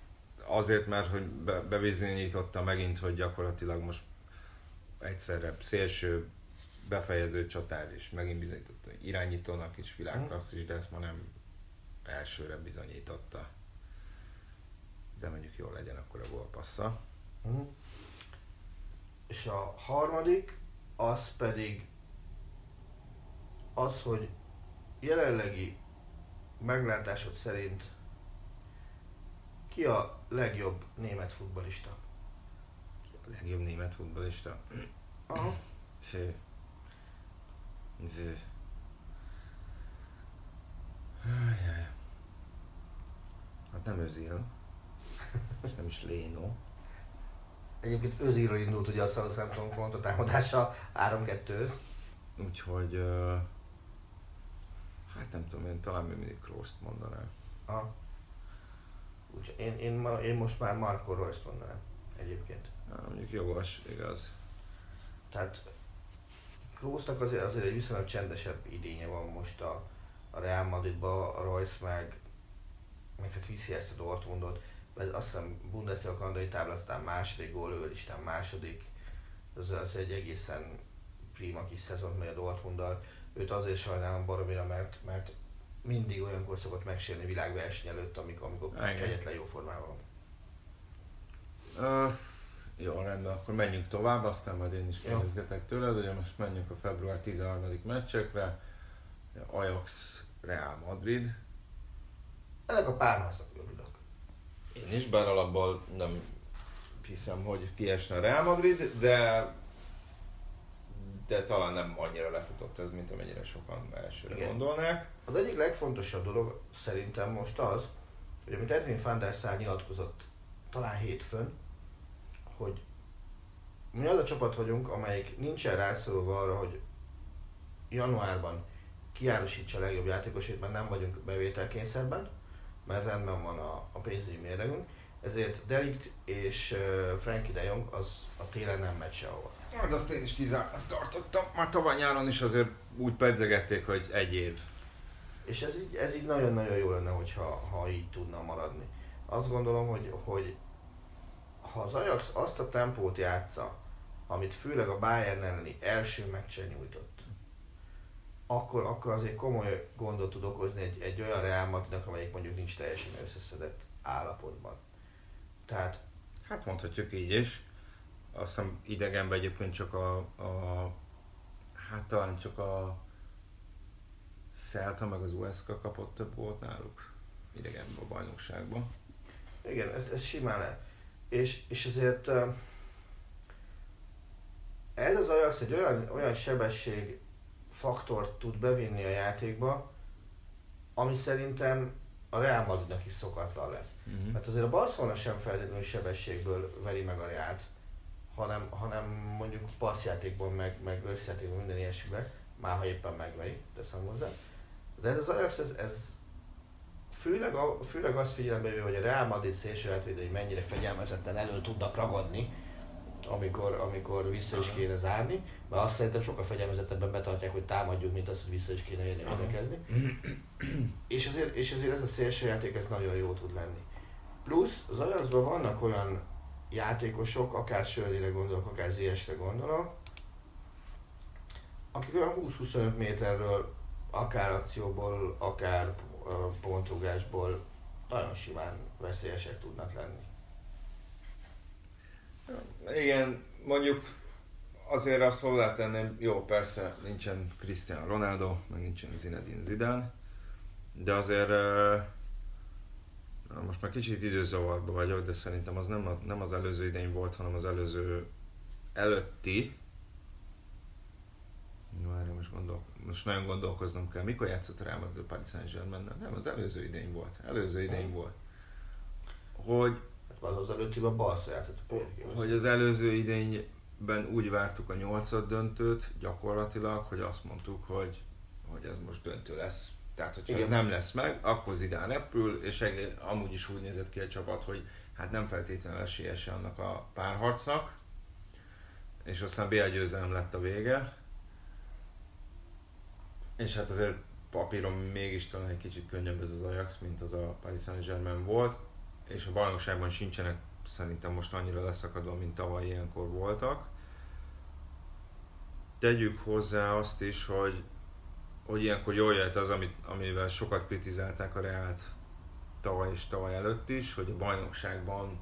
azért, mert hogy be, bebizonyította megint, hogy gyakorlatilag most egyszerre szélső befejező csatár is megint bizonyította, irányítónak is világklassz is, de ezt ma nem elsőre bizonyította. De mondjuk jól legyen akkor a gólpassza. Uh-huh. És a harmadik, az pedig az, hogy jelenlegi meglátásod szerint ki a legjobb német futbalista? A legjobb német futbolista. Aha. Fő. Ajaj. Hát nem Özil. És nem is Léno. Egyébként Özilről indult ugye a Southampton kontra támadása 3-2 Úgyhogy... Uh, hát nem tudom, én talán még mindig Kroos-t mondanám. Aha. Úgyhogy én, én, ma, én most már Marco Royce mondanám egyébként. Hát, mondjuk jogos, igaz. Tehát Kroosnak azért, azért egy viszonylag csendesebb idénye van most a, a Real Madridba, a Royce meg, meg hát viszi ezt a Dortmundot. Azt hiszem Bundesliga kanadai táblázatán második, gólőlistán második, Ez, ez egy egészen prima kis szezon megy a Dortmunddal. Őt azért sajnálom baromira, mert, mert mindig olyankor szokott megsérni világverseny előtt, amikor, amikor kegyetlen jó formában van. Uh, jó, rendben, akkor menjünk tovább, aztán majd én is kérdezgetek tőled, ugye most menjünk a február 13. meccsekre. Ajax, Real Madrid. Ennek a párharcnak örülök. Én is, bár alapból nem hiszem, hogy kiesne a Real Madrid, de de talán nem annyira lefutott ez, mint amennyire sokan elsőre Igen. gondolnák. Az egyik legfontosabb dolog szerintem most az, hogy amit Edwin van der Sar nyilatkozott talán hétfőn, hogy mi az a csapat vagyunk, amelyik nincsen rászorulva arra, hogy januárban kiárusítsa a legjobb játékosét, mert nem vagyunk bevételkényszerben, mert rendben van a, a pénzügyi mérlegünk, ezért Delikt és uh, Frankie de Jong az a télen nem megy sehova. Hát azt én is kizártnak tartottam. Már tavaly nyáron is azért úgy pedzegették, hogy egy év. És ez így, ez így nagyon-nagyon jó lenne, hogyha, ha így tudna maradni. Azt gondolom, hogy, hogy ha az Ajax azt a tempót játsza, amit főleg a Bayern elleni első meccsen nyújtott, akkor, akkor azért komoly gondot tud okozni egy, egy olyan Real Madridnak, amelyik mondjuk nincs teljesen összeszedett állapotban. Tehát... Hát mondhatjuk így is. Azt hiszem idegenben egyébként csak a, a hát talán csak a Celta meg az USK kapott több volt náluk idegenben a bajnokságban. Igen, ez, ez simán lehet. És, és ezért ez az Ajax egy olyan, olyan sebesség faktort tud bevinni a játékba, ami szerintem a Real Madridnak is szokatlan lesz. Uh-huh. Mert azért a Barcelona sem feltétlenül sebességből veri meg a Reált, hanem, hanem mondjuk passzjátékból, meg, meg összjátékból, minden ilyesmiben, már ha éppen megveri, teszem hozzá. De ez az Ajax, ez, ez főleg, a, főleg azt figyelembe hogy a Real Madrid szélső mennyire fegyelmezetten elő tudnak ragadni, amikor, amikor vissza is kéne zárni, mert azt szerintem sokkal fegyelmezettebben betartják, hogy támadjuk, mint az, hogy vissza is kéne érni védekezni. és, azért, és azért ez a szélső játék ez nagyon jó tud lenni. Plusz az Ajaxban vannak olyan játékosok, akár Sörlire gondolok, akár Ziesre gondolok, akik olyan 20-25 méterről, akár akcióból, akár pontrugásból nagyon simán veszélyesek tudnak lenni. Igen, mondjuk azért azt hozzátenném, jó persze nincsen Cristiano Ronaldo, meg nincsen Zinedine Zidane, de azért most már kicsit időzavarban vagyok, de szerintem az nem, a, nem az előző idény volt, hanem az előző előtti. Várj, most, gondol, most nagyon gondolkoznom kell. Mikor játszott a Real Madrid Paris Saint-Germain? Nem, az előző idény volt. Előző idény volt. Hogy az az előtti a Barca játszott Hogy az előző idényben úgy vártuk a nyolcad döntőt gyakorlatilag, hogy azt mondtuk, hogy, hogy ez most döntő lesz. Tehát, hogyha Igen. ez nem lesz meg, akkor Zidane repül, és amúgy is úgy nézett ki a csapat, hogy hát nem feltétlenül esélyese annak a párharcnak, és aztán BL győzelem lett a vége. És hát azért papíron mégis talán egy kicsit könnyebb ez az Ajax, mint az a Paris Saint-Germain volt és a bajnokságban sincsenek szerintem most annyira leszakadva, mint tavaly ilyenkor voltak. Tegyük hozzá azt is, hogy, hogy ilyenkor jól jött az, amit, amivel sokat kritizálták a Reált tavaly és tavaly előtt is, hogy a bajnokságban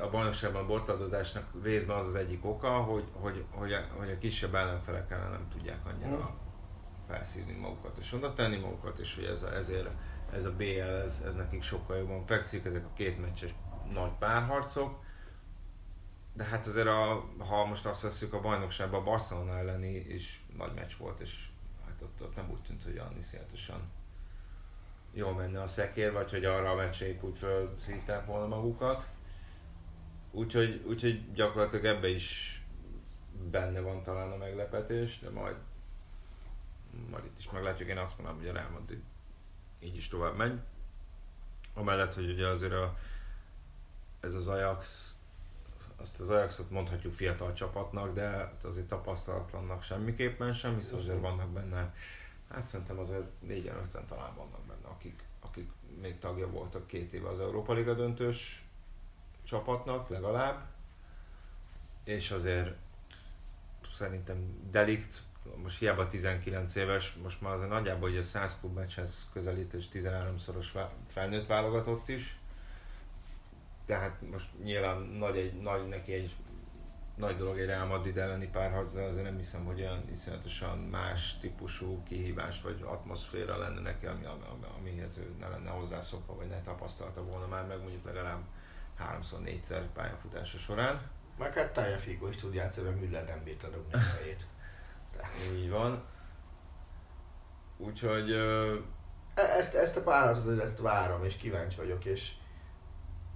a bajnokságban a bortladozásnak részben az az egyik oka, hogy, hogy, hogy, a, hogy a kisebb ellenfelek ellen nem tudják annyira felszívni magukat és oda tenni magukat, és hogy ez, ezért ez a BL, ez, ez nekik sokkal jobban fekszik, ezek a két meccses nagy párharcok. De hát azért, a, ha most azt veszük a bajnokságban, a Barcelona elleni is nagy meccs volt, és hát ott, ott nem úgy tűnt, hogy annyi iszonyatosan jól menne a szekér, vagy hogy arra a meccseik úgy felszívták volna magukat. Úgyhogy, úgyhogy gyakorlatilag ebbe is benne van talán a meglepetés, de majd, majd itt is meglátjuk. Én azt mondom, hogy a Real Madrid így is tovább megy. Amellett, hogy ugye azért a, ez az Ajax, azt az Ajaxot mondhatjuk fiatal csapatnak, de azért tapasztalatlannak semmiképpen sem, hiszen azért vannak benne, hát szerintem azért négyen öten talán vannak benne, akik, akik még tagja voltak két éve az Európa Liga döntős csapatnak legalább. és azért szerintem Delikt, most hiába 19 éves, most már azért nagyjából a 100 klub meccshez közelít, és 13-szoros felnőtt válogatott is. Tehát most nyilván nagy, egy, nagy neki egy nagy dolog egy Real Madrid elleni párharc, de azért nem hiszem, hogy olyan iszonyatosan más típusú kihívást vagy atmoszféra lenne neki, ami, ami, amihez ő ne lenne hozzászokva, vagy ne tapasztalta volna már meg mondjuk legalább háromszor, négyszer pályafutása során. Meg hát Tájafígó is tud játszani, mert Müller nem bírta dobni a fejét. Így van. Úgyhogy... E- ezt, ezt a pályázatot, ezt várom, és kíváncsi vagyok, és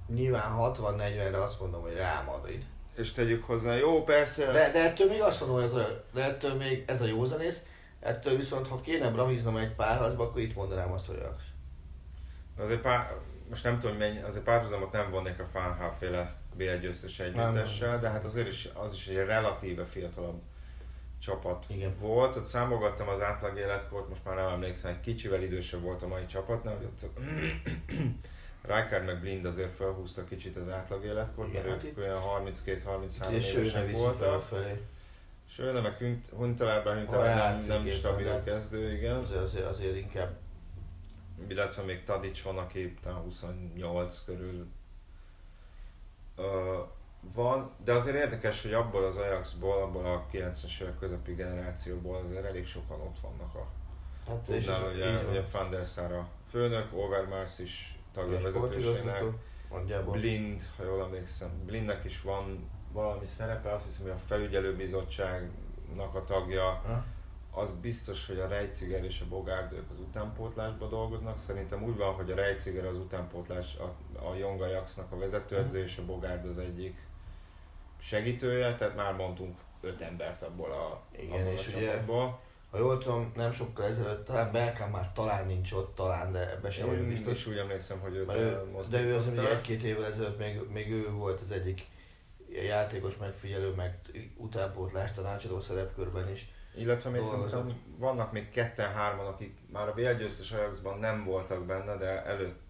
nyilván 60-40-re azt mondom, hogy Real Madrid és tegyük hozzá, jó persze. De, de ettől még azt mondom, hogy ez a, de ettől még ez a józanész, ettől viszont ha kéne bramiznom egy párharcba, akkor itt mondanám azt, hogy Ajax. Azért pár, most nem tudom, mennyi, azért párhuzamot nem vonnék a Fánhál féle BL győztes együttessel, de hát azért is, az is egy relatíve fiatalabb csapat Igen. volt. Ott számogattam az átlag életkort, most már nem emlékszem, egy kicsivel idősebb volt a mai csapatnál, hogy ott Rijkaard meg Blind azért felhúzta kicsit az átlag életkort, mert hát ők olyan 32-33 évesek voltak. Sőne meg Huntelában Huntelában nem, nem stabil a kezdő, igen. Azért, azért, azért inkább. Illetve még Tadic van, aki talán 28 körül uh, van, de azért érdekes, hogy abból az Ajaxból, abból a 90-es évek közepi generációból azért elég sokan ott vannak a Hát és Tudnál, ugye, ugye Van der Sar a főnök, Overmars is tagja a vezetőségnek. Blind, ha jól emlékszem, Blindnek is van valami szerepe, azt hiszem, hogy a felügyelőbizottságnak a tagja. Ha? Az biztos, hogy a Rejciger és a Bogárd ők az utánpótlásban dolgoznak. Szerintem úgy van, hogy a Rejciger az utánpótlás, a, a Jonga Jaxnak a vezetőedző, és a Bogárd az egyik segítője, tehát már mondtunk öt embert abból a, Igen, abból és a csapatból. Ugye ha jól tudom, nem sokkal ezelőtt, talán Belkán már talán nincs ott, talán, de ebbe sem vagyok biztos. És úgy emlékszem, hogy őt ő, De ő az, hogy egy-két évvel ezelőtt még, még ő volt az egyik játékos megfigyelő, meg utánpótlás tanácsadó szerepkörben is. Illetve még szerintem vannak még ketten-hárman, akik már a BL győztes Ajaxban nem voltak benne, de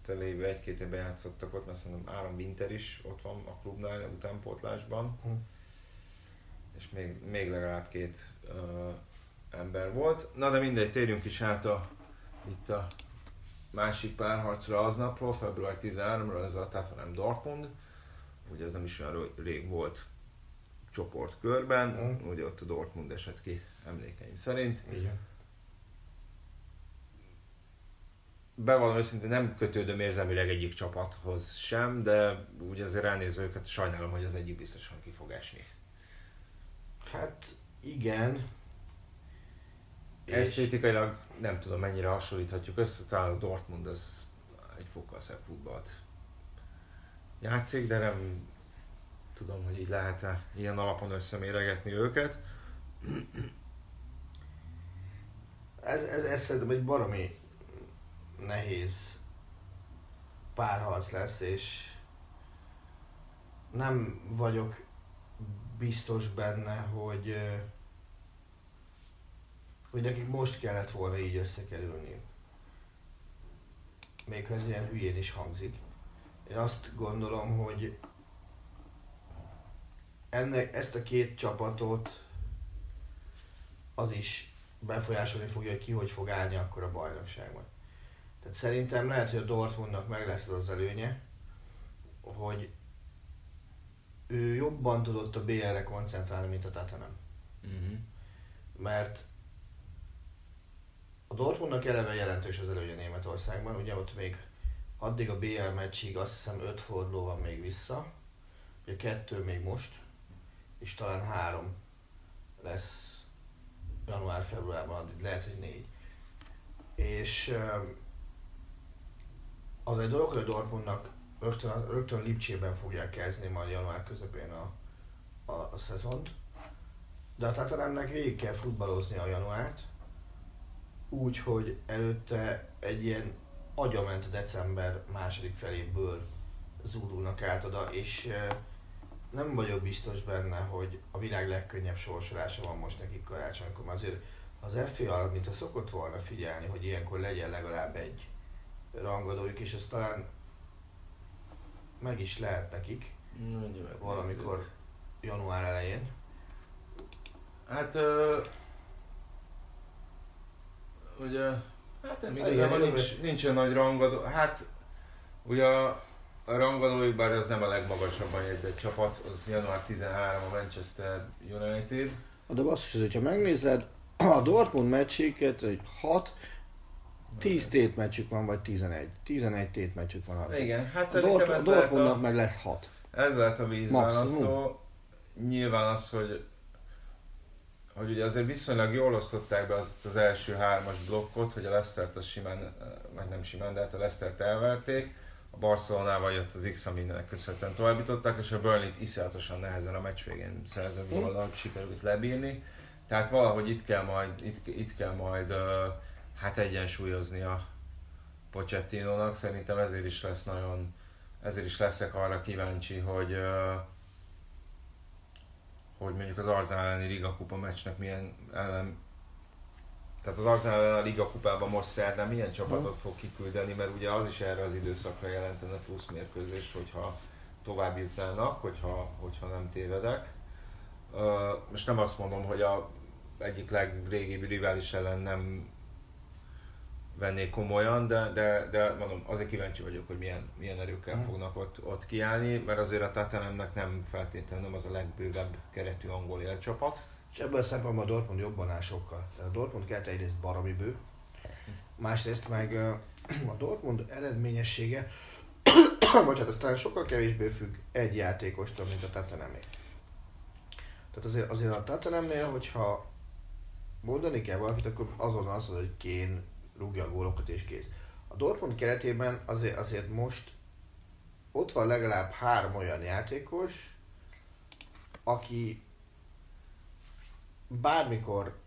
lévő egy-két évben játszottak ott, mert szerintem Áram Winter is ott van a klubnál utánpótlásban. Hm. És még, még legalább két uh, ember volt. Na de mindegy, térjünk is át a, itt a másik párharcra aznapról, február 13-ra, ez a Tatanem Dortmund. Ugye ez nem is olyan rég volt csoportkörben, mm. ugye ott a Dortmund esett ki emlékeim szerint. Igen. Bevallom őszintén nem kötődöm érzelmileg egyik csapathoz sem, de úgy azért ránézve őket sajnálom, hogy az egyik biztosan ki fog esni. Hát igen, Esztétikailag nem tudom mennyire hasonlíthatjuk össze, talán a Dortmund az egy fokkal szebb futballt játszik, de nem tudom, hogy így lehet-e ilyen alapon összeméregetni őket. Ez, ez, ez szerintem egy baromi nehéz párharc lesz, és nem vagyok biztos benne, hogy hogy nekik most kellett volna így összekerülni. Még ha ez ilyen hülyén is hangzik. Én azt gondolom, hogy ennek, ezt a két csapatot az is befolyásolni fogja, hogy ki hogy fog állni akkor a bajnokságban. Tehát szerintem lehet, hogy a Dortmundnak meg lesz az, az előnye, hogy ő jobban tudott a BL-re koncentrálni, mint a Tottenham. Uh-huh. Mert a Dortmundnak eleve jelentős az előnye Németországban, ugye ott még addig a BL meccsig azt hiszem 5 forduló van még vissza, ugye kettő még most, és talán három lesz január-februárban, addig lehet, hogy négy. És az egy dolog, hogy a Dortmundnak rögtön, rögtön Lipcsében fogják kezdeni majd január közepén a, a, a szezont, de a Tatanemnek végig kell futballozni a januárt, úgy, hogy előtte egy ilyen agyament december második feléből zúdulnak át oda, és nem vagyok biztos benne, hogy a világ legkönnyebb sorsolása van most nekik karácsonykor. Azért az FA mint a szokott volna figyelni, hogy ilyenkor legyen legalább egy rangadójuk, és ez talán meg is lehet nekik. Meg valamikor január elején. Hát... Ö, ugye... Hát nem Igen, igazából igen, nincs, nincsen nagy rangadó. Hát ugye a, rangadójuk, bár ez nem a legmagasabban jegyzett csapat, az január 13 a Manchester United. De basszus, hogyha megnézed, a Dortmund meccséket, egy 6, 10 tét meccsük van, vagy 11. 11 tét meccsük van. Igen, hát A, Dort, a Dortmundnak a, meg lesz 6. ez lehet a vízválasztó. Nyilván az, hogy hogy ugye azért viszonylag jól osztották be az, az első hármas blokkot, hogy a Leicester-t az simán, vagy nem simán, de hát a Leicester-t elverték. A Barcelonával jött az X, aminek köszönhetően továbbították, és a Burnley-t iszonyatosan nehezen a meccs végén szerzett Hm. góllal sikerült lebírni. Tehát valahogy itt kell majd, itt, itt kell majd uh, hát egyensúlyozni a Pochettinónak. Szerintem ezért is lesz nagyon, ezért is leszek arra kíváncsi, hogy uh, hogy mondjuk az Arsenal elleni Liga Kupa meccsnek milyen ellen tehát az Arsenal ellen a Liga Kupában most szerdán milyen csapatot fog kiküldeni, mert ugye az is erre az időszakra jelentene plusz mérkőzést, hogyha tovább jutnának, hogyha, hogyha nem tévedek. Ö, Most nem azt mondom, hogy a egyik legrégibb rivális ellen nem vennék komolyan, de, de, de mondom, azért kíváncsi vagyok, hogy milyen, milyen erőkkel Mhm. fognak ott, ott kiállni, mert azért a Tottenhamnek nem feltétlenül nem az a legbővebb keretű angol élcsapat. És ebből a szempontból a Dortmund jobban áll sokkal. Tehát a Dortmund kert egyrészt baromi bő, másrészt meg a Dortmund eredményessége, bocsánat, aztán sokkal kevésbé függ egy játékostól, mint a Tottenhamé. Tehát azért, azért a Tottenhamnél, hogyha mondani kell valakit, akkor azon az, hogy Kane rúgja a gólokat és kész. A Dortmund keretében azért, azért most ott van legalább három olyan játékos, aki bármikor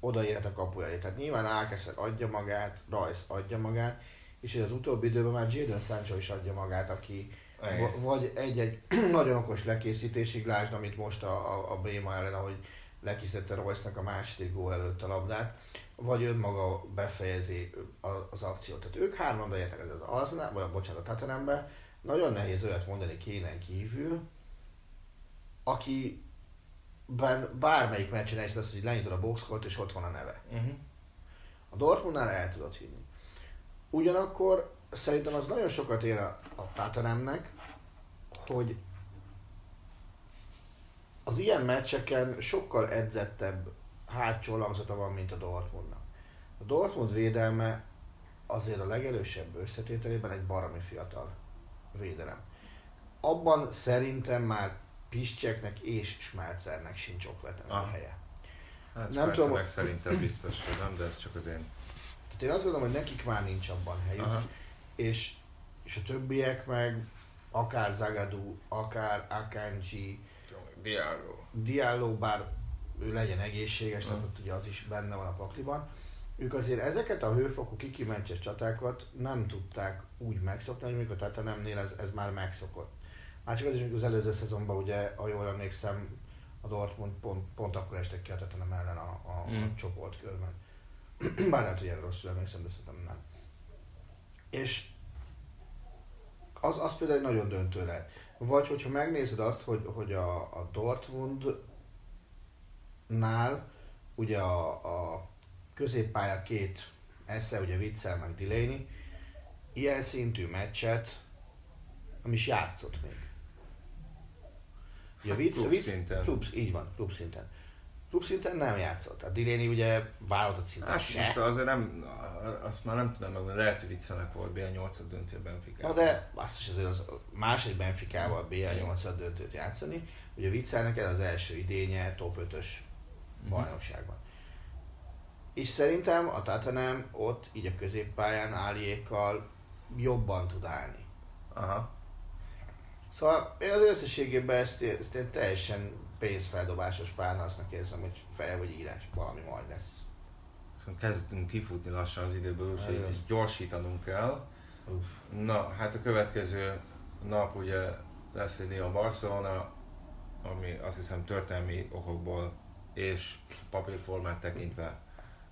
odaérhet a kapu elé. Tehát nyilván Alcacer adja magát, Rice adja magát, és ez az utóbbi időben már Jadon Sancho is adja magát, aki v- vagy egy-egy nagyon okos lekészítésig, lásd, amit most a, a, a Bréma ellen, ahogy lekészítette Royce-nak a második gól előtt a labdát, vagy önmaga befejezi az akciót. Tehát ők hárman bejöttek az Arsenal, vagy bocsánat, a Tottenhambe. Nagyon nehéz olyat mondani kénen kívül, aki ben bármelyik meccsen is lesz, hogy lenyitod a boxkort, és ott van a neve. Uh-huh. A Dortmundnál el tudod hinni. Ugyanakkor szerintem az nagyon sokat ér a, a Tottenhamnek, hogy az ilyen meccseken sokkal edzettebb hátsó langzata van, mint a Dortmundnak. A Dortmund védelme azért a legerősebb összetételében egy baromi fiatal védelem. Abban szerintem már Piszcseknek és Schmelzernek sincs okvetlen Ah. helye. Hát Nem tudom- tudom. szerintem biztos, hogy nem, de ez csak az én. Tehát én azt gondolom, hogy nekik már nincs abban helyük. Aha. és, és a többiek meg akár Zagadou, akár Akanji, Diallo. Diallo, bár ő legyen egészséges, tehát ott ugye az is benne van a pakliban. Ők azért ezeket a hőfokú kikimencses csatákat nem tudták úgy megszokni, hogy mikor tehát nemnél ez, ez már megszokott. Már csak az is, az előző szezonban ugye, ha jól emlékszem, a Dortmund pont, pont akkor estek ki a Tottenham ellen a, a, Mm. a csoportkörben. Bár lehet, hogy erre rosszul emlékszem, de szerintem nem. És az, az például egy nagyon döntő lehet. Vagy hogyha megnézed azt, hogy, hogy a, a Dortmundnál ugye a, a középpálya két esze, ugye Witzel meg Delaney, ilyen szintű meccset nem is játszott még. Ugye Hát Witzel, klub szinten. Klub, így van, klub szinten. Klub szinten nem játszott. Tehát Delaney ugye válogatott szinten Hát se. most azért nem, azt már nem tudom megmondani, lehet, hogy viccelnek volt BL 8 döntőben Na de azt is azért az második Benficával BL 8 döntőt játszani. Ugye Witzelnek ez az első idénye top 5-ös Mhm. bajnokságban. És szerintem a Tottenham ott így a középpályán Áliékkal jobban tud állni. Aha. Szóval én az összességében ezt, ezt én teljesen pénzfeldobásos párharcnak érzem, hogy fel vagy írás, valami majd lesz. Kezdünk kifutni lassan az időből, úgyhogy gyorsítanunk kell. Na, hát a következő nap ugye lesz egy Lyon Barcelona, ami azt hiszem történelmi okokból és papírformát tekintve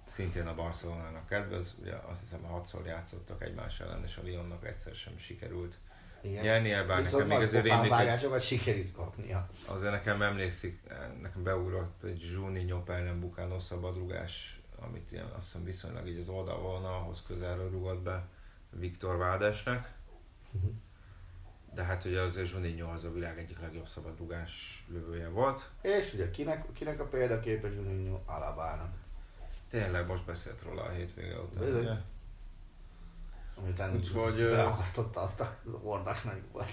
szintén a Barcelonának kedvez. Ugye azt hiszem hatszor játszottak egymás ellen, és a Lyonnak egyszer sem sikerült Igen. nyernie, bár Viszont nekem még azért rémlik, hogy sikerült kapnia. azért nekem emlékszik, nekem beugrott egy Zsúni ellen bukánó szabadrugás, amit ilyen, azt hiszem viszonylag így az oldalvonalhoz közelről rugott be Viktor Vádesnek. De hát ugye azért Zsuninho az a világ egyik legjobb szabadrugás lövője volt. És ugye kinek, kinek a példaképe Juninho Alabának. Tényleg most beszélt róla a hétvége után. Bizony. Ugye? Miután Úgyhogy, beakasztotta azt az ordas nagy volt.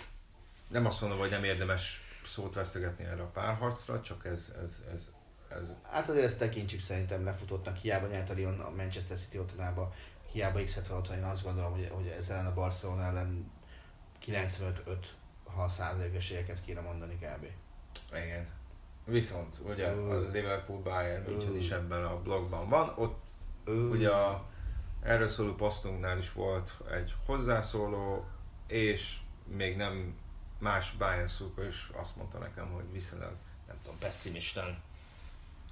Nem azt mondom, hogy nem érdemes szót vesztegetni erre a párharcra, csak ez, ez, ez, ez Hát azért ezt tekintsük szerintem lefutottnak, hiába nyert a Lyon a Manchester City otthonába, hiába x 76 én azt gondolom, hogy, hogy ezzel a Barcelona ellen 95-5 ha százalék esélyeket kéne mondani kb. Igen. Viszont ugye a Ö. Liverpool Bayern München Ö. is ebben a blogban van. Ott Ö, ugye a erről szóló posztunknál is volt egy hozzászóló, és még nem más Bayern is azt mondta nekem, hogy viszonylag, nem tudom, pessimisten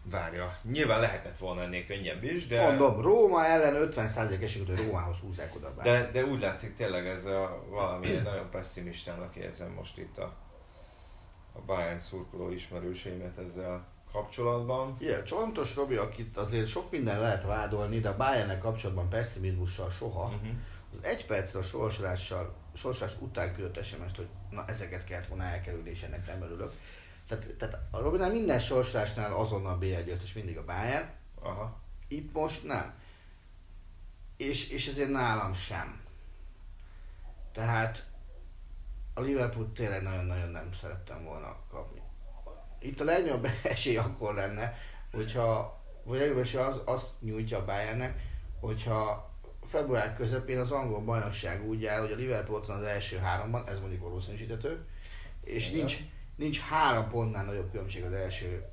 várja. Nyilván lehetett volna ennél könnyebb is, de... Mondom, Róma ellen 50% esélyt, hogy Rómához húzzák oda be. De, de úgy látszik tényleg ez a valami nagyon pessimistának érzem most itt a, a Bayern szurkoló ismerőseimet ezzel kapcsolatban. Igen, Csontos Robi, akit azért sok minden lehet vádolni, de a Bayernnek kapcsolatban pessimizmussal soha. Uh-huh. Az egy percre a sorsolással, sorsolás után küldött sms hogy na ezeket kellett volna elkerülni, és ennek nem örülök. Tehát, tehát a Robinál minden sorsolásnál azonnal b 1 és mindig a Bayern, Aha. itt most nem. És, és ezért nálam sem. Tehát a Liverpool tényleg nagyon-nagyon nem szerettem volna kapni. Itt a legnagyobb esély akkor lenne, hogyha, vagy legnagyobb esély az, azt nyújtja a Bayernnek, hogyha február közepén az angol bajnokság úgy áll, hogy a Liverpool ott van az első háromban, ez mondjuk valószínűsítető, és Igen. nincs, nincs három pontnál nagyobb különbség az első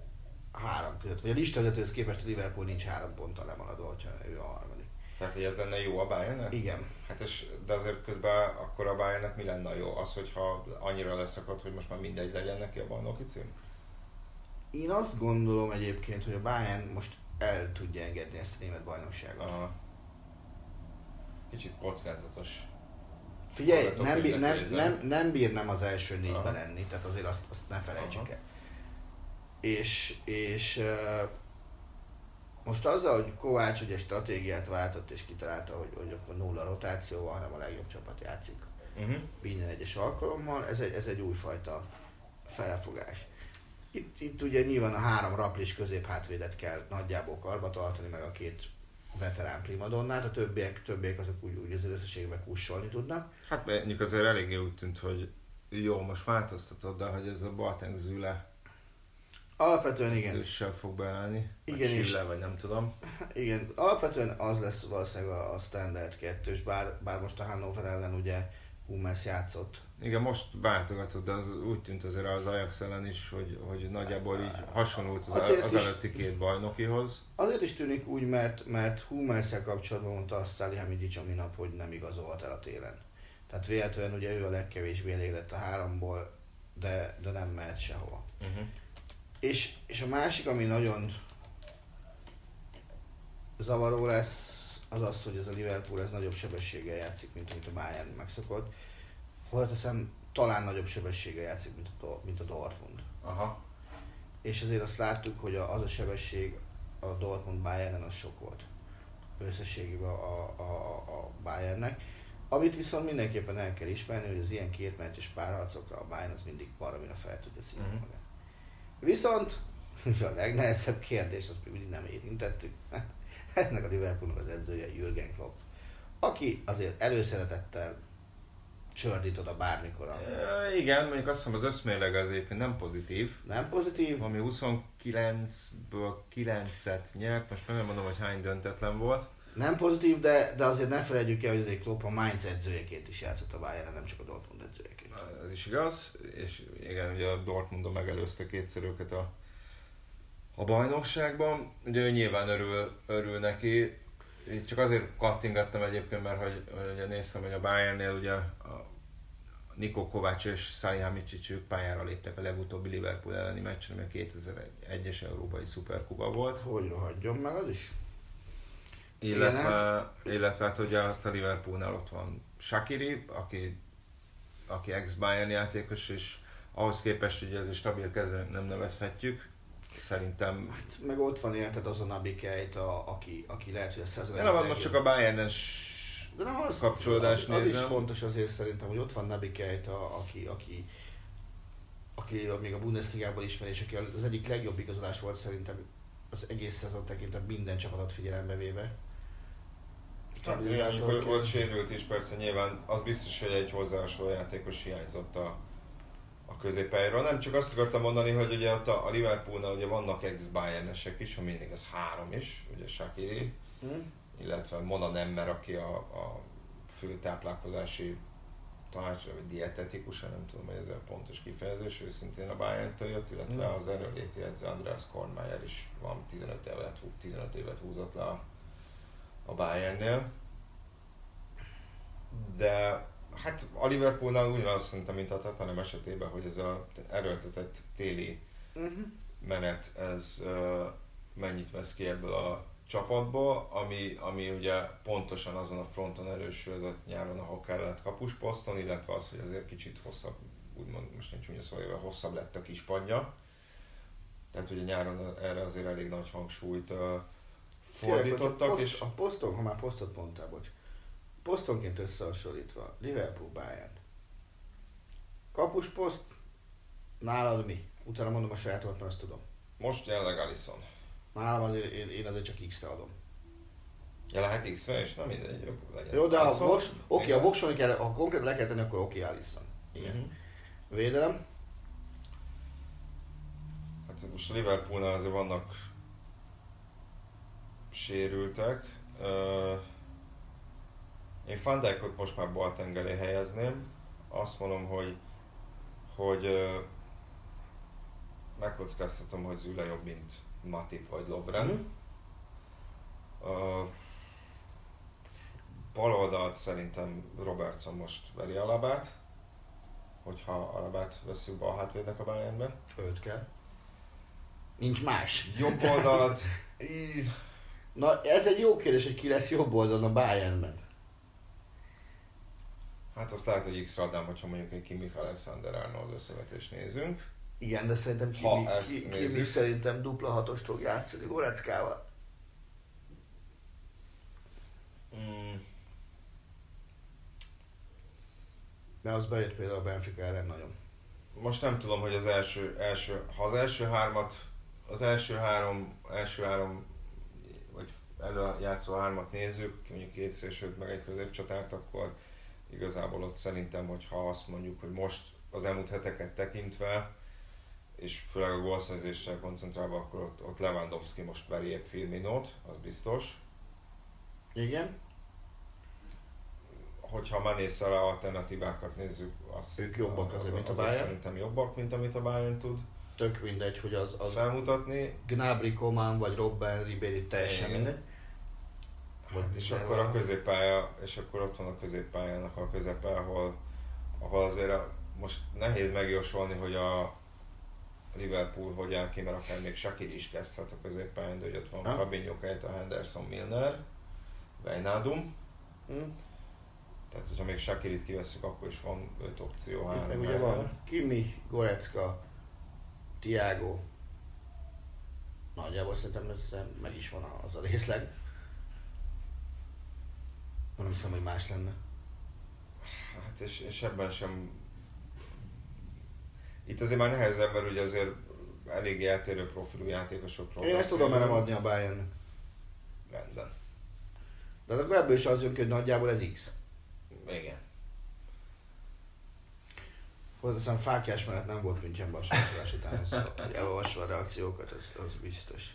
három között. Vagy a listavezetőhöz képest a Liverpool nincs három ponttal lemaradva, hogyha ő a harmadik. Tehát, hogy ez lenne jó a Bayernnek? Igen. Hát és, de azért közben akkor a Bayernnek mi lenne jó? Az, hogyha annyira leszakadt, hogy most már mindegy legyen neki a bajnoki cím? Én azt gondolom egyébként, hogy a Bayern most el tudja engedni ezt a német bajnokságot. Aha. Kicsit kockázatos. Figyelj, Hallgatok, nem, bír, nem, nem, nem bír nem az első négyben Aha. lenni, tehát azért azt, azt ne felejtsük Aha. el. És, és uh, most azzal, hogy Kovács ugye stratégiát váltott és kitalálta, hogy, hogy akkor nulla rotációval, hanem a legjobb csapat játszik Uh-huh. minden egyes alkalommal, ez egy, ez egy újfajta felfogás. Itt, itt ugye nyilván a három raplis középhátvédet kell nagyjából karba tartani, meg a két veterán primadonnát, a többiek, többiek azok úgy, úgy az összességben kussolni tudnak. Hát mondjuk azért eléggé úgy tűnt, hogy jó, most változtatod, de hogy ez a Boateng Züle Alapvetően igen, őssel fog beállni. Igen, és- vagy nem tudom. igen, alapvetően az lesz valószínűleg a, a standard kettős, bár, bár most a Hannover ellen ugye Hummels játszott. Igen, most váltogatott, de az úgy tűnt azért az Ajax ellen is, hogy, hogy nagyjából így hasonlult az, Azért az is- előtti két bajnokihoz. Azért is tűnik úgy, mert, mert hummels kapcsolatban mondta azt Salihamidzic a minap, hogy nem igazolt el a télen. Tehát véletlenül ugye ő a legkevésbé elégedett a háromból, de, de nem mehet sehova. Uh-huh. És, és a másik, ami nagyon zavaró lesz, az az, hogy ez a Liverpool ez nagyobb sebességgel játszik, mint amit a Bayern megszokott. Hozzáteszem, talán nagyobb sebességgel játszik, mint a, mint a Dortmund. Aha. És azért azt láttuk, hogy az a sebesség a Dortmund Bayernen az sok volt. Összességében a, a, a, Bayernnek. Amit viszont mindenképpen el kell ismerni, hogy az ilyen két meccses párharcokra a Bayern az mindig baromira fel tudja szívni Mhm. magát. Viszont a legnehezebb kérdés, azt még mindig nem érintettük. Ennek a Liverpoolnak az edzője Jürgen Klopp, aki azért előszeretettel csördít oda bármikor. E, igen, mondjuk azt hiszem az összmérleg az egyébként nem pozitív. Nem pozitív, Ami 29-ből 9-et nyert, most nem mondom, hogy hány döntetlen volt. Nem pozitív, de, de azért ne felejtjük el, hogy azért Klopp a Mainz edzőjeként is játszott a Bayern, nem csak a Dortmund edzőjeként. Ez is igaz, és igen, ugye a Dortmundon megelőzte kétszer őket a, a bajnokságban. Ugye ő nyilván örül, örül neki. Itt csak azért kattingattam egyébként, mert hogy, hogy ugye néztem, hogy a Bayernnél ugye a Niko Kovács és Salihamidzic ők pályára léptek a legutóbbi Liverpool elleni meccsen, ami a 2001-es Európai Szuperkuba volt. Hogy rohadjon meg az is? Illetve, Igen, illetve hát ugye a Liverpoolnál ott van Shakiri, aki aki ex-Bayern játékos, és ahhoz képest, hogy ez egy stabil kezdőnek nem nevezhetjük. Szerintem... Hát, meg ott van érted az a Nabi Keita, aki, aki lehet, hogy a szezon... Nem, most csak a Bayern-es de nem az, kapcsolódás az, az, is fontos azért szerintem, hogy ott van Nabi Keita, aki, aki, aki még a Bundesligában ismeri, és aki az egyik legjobb igazolás volt szerintem az egész szezon tekintve minden csapatot figyelembe véve. Hát, amikor volt sérült is, persze nyilván az biztos, hogy egy hozzáhasonló játékos hiányzott a, a középpályáról. Nem csak azt akartam mondani, hogy ugye ott a, a Liverpoolnál ugye vannak ex bayernesek is, ha mindig az három is, ugye Shakiri, hmm. Illetve Mona Nemmer, aki a, a fő táplálkozási tanács, vagy dietetikus, nem tudom, hogy ez a pontos kifejezés, ő szintén a bayern jött, illetve hmm. az erőléti edző Andreas Kornmeier is van 15 évet, 15 évet húzott le a, a Bayernnél. De hát a Liverpoolnál ugyanaz szerintem, mint a Tottenham esetében, hogy ez a erőltetett téli uh-huh. menet, ez uh, mennyit vesz ki ebből a csapatból, ami, ami ugye pontosan azon a fronton erősödött nyáron, ahol kellett kapusposzton, illetve az, hogy azért kicsit hosszabb, úgymond most nincs csúnya szóval, hosszabb lett a kispadja. Tehát ugye nyáron erre azért elég nagy hangsúlyt uh, fordítottak. a, poszt, és... a poszton, ha már posztot mondtál, bocs, posztonként összehasonlítva, Liverpool Bayern. Kapusposzt, nálad mi? Utána mondom a sajátomat, mert azt tudom. Most jelenleg Alisson. Nálam azért, én, én azért csak X-re adom. Ja, lehet x is? Na mindegy, jó, legyen. Jó, de a Vox, oké, a Voxon kell, ha konkrét le kell tenni, akkor oké, okay. Igen. Uh-huh. Védelem? Hát most a Liverpoolnál azért vannak sérültek. Uh, én Van Dijkot most már Boateng elé helyezném. Azt mondom, hogy, hogy uh, megkockáztatom, hogy Züle jobb, mint Matip vagy Lovren. Mm. Uh, bal oldalt szerintem Robertson most veri Alabát, hogyha Alabát veszünk bal hátvédnek a Bayernbe. Őt kell. Nincs más. Jobb oldalt... Na, ez egy jó kérdés, hogy ki lesz jobb oldalon a Bayernben. Hát azt lehet, hogy X-ra adnám, hogyha mondjuk egy Kimi Alexander Arnold összevetést nézünk. Igen, de szerintem Kimi, ki, Kimi szerintem dupla hatos fog játszani Goreckával. Mm. De az bejött például a Benfica ellen nagyon. Most nem tudom, hogy az első, első ha az első hármat, az első három, első három, vagy játszó hármat nézzük, mondjuk két szélsőt meg egy középcsatárt, akkor igazából ott szerintem, hogyha azt mondjuk, hogy most az elmúlt heteket tekintve, és főleg a gólszerzéssel koncentrálva, akkor ott, ott Lewandowski most épp Firminót, az biztos. Igen. Hogyha Mané Salah alternatívákat nézzük, az, ők jobbak azért, mint a Bayern. Szerintem jobbak, mint amit a Bayern tud. Tök mindegy, hogy az, az felmutatni. Gnabry, Coman vagy Robben, Ribéry, teljesen Igen. mindegy. Hát és akkor a középpálya, és akkor ott van a középpályának a közepe, ahol, ahol azért a, most nehéz megjósolni, hogy a, Liverpool hogy áll ki, mert akár még Shakir is kezdhet a középpályán, de hogy ott van? Fabinho, a Henderson, Milner, Wijnaldum. Hmm. Tehát, hogyha még Shakirit kivesszük, akkor is van öt opció. Három meg ugye van Kimi, Gorecka, Tiago. Nagyjából szerintem ez meg is van az a részleg. Nem hiszem, hogy más lenne. Hát és, és ebben sem itt azért már nehezebb, mert ugye azért elég eltérő profilú játékosokról Én ezt tudom nem adni a bayern Rendben. De akkor ebből is az jön hogy nagyjából ez X. Igen. Hozzáteszem, fákjás mellett nem volt Münchenben a sorsolás után, hogy elolvasva a reakciókat, az, az biztos.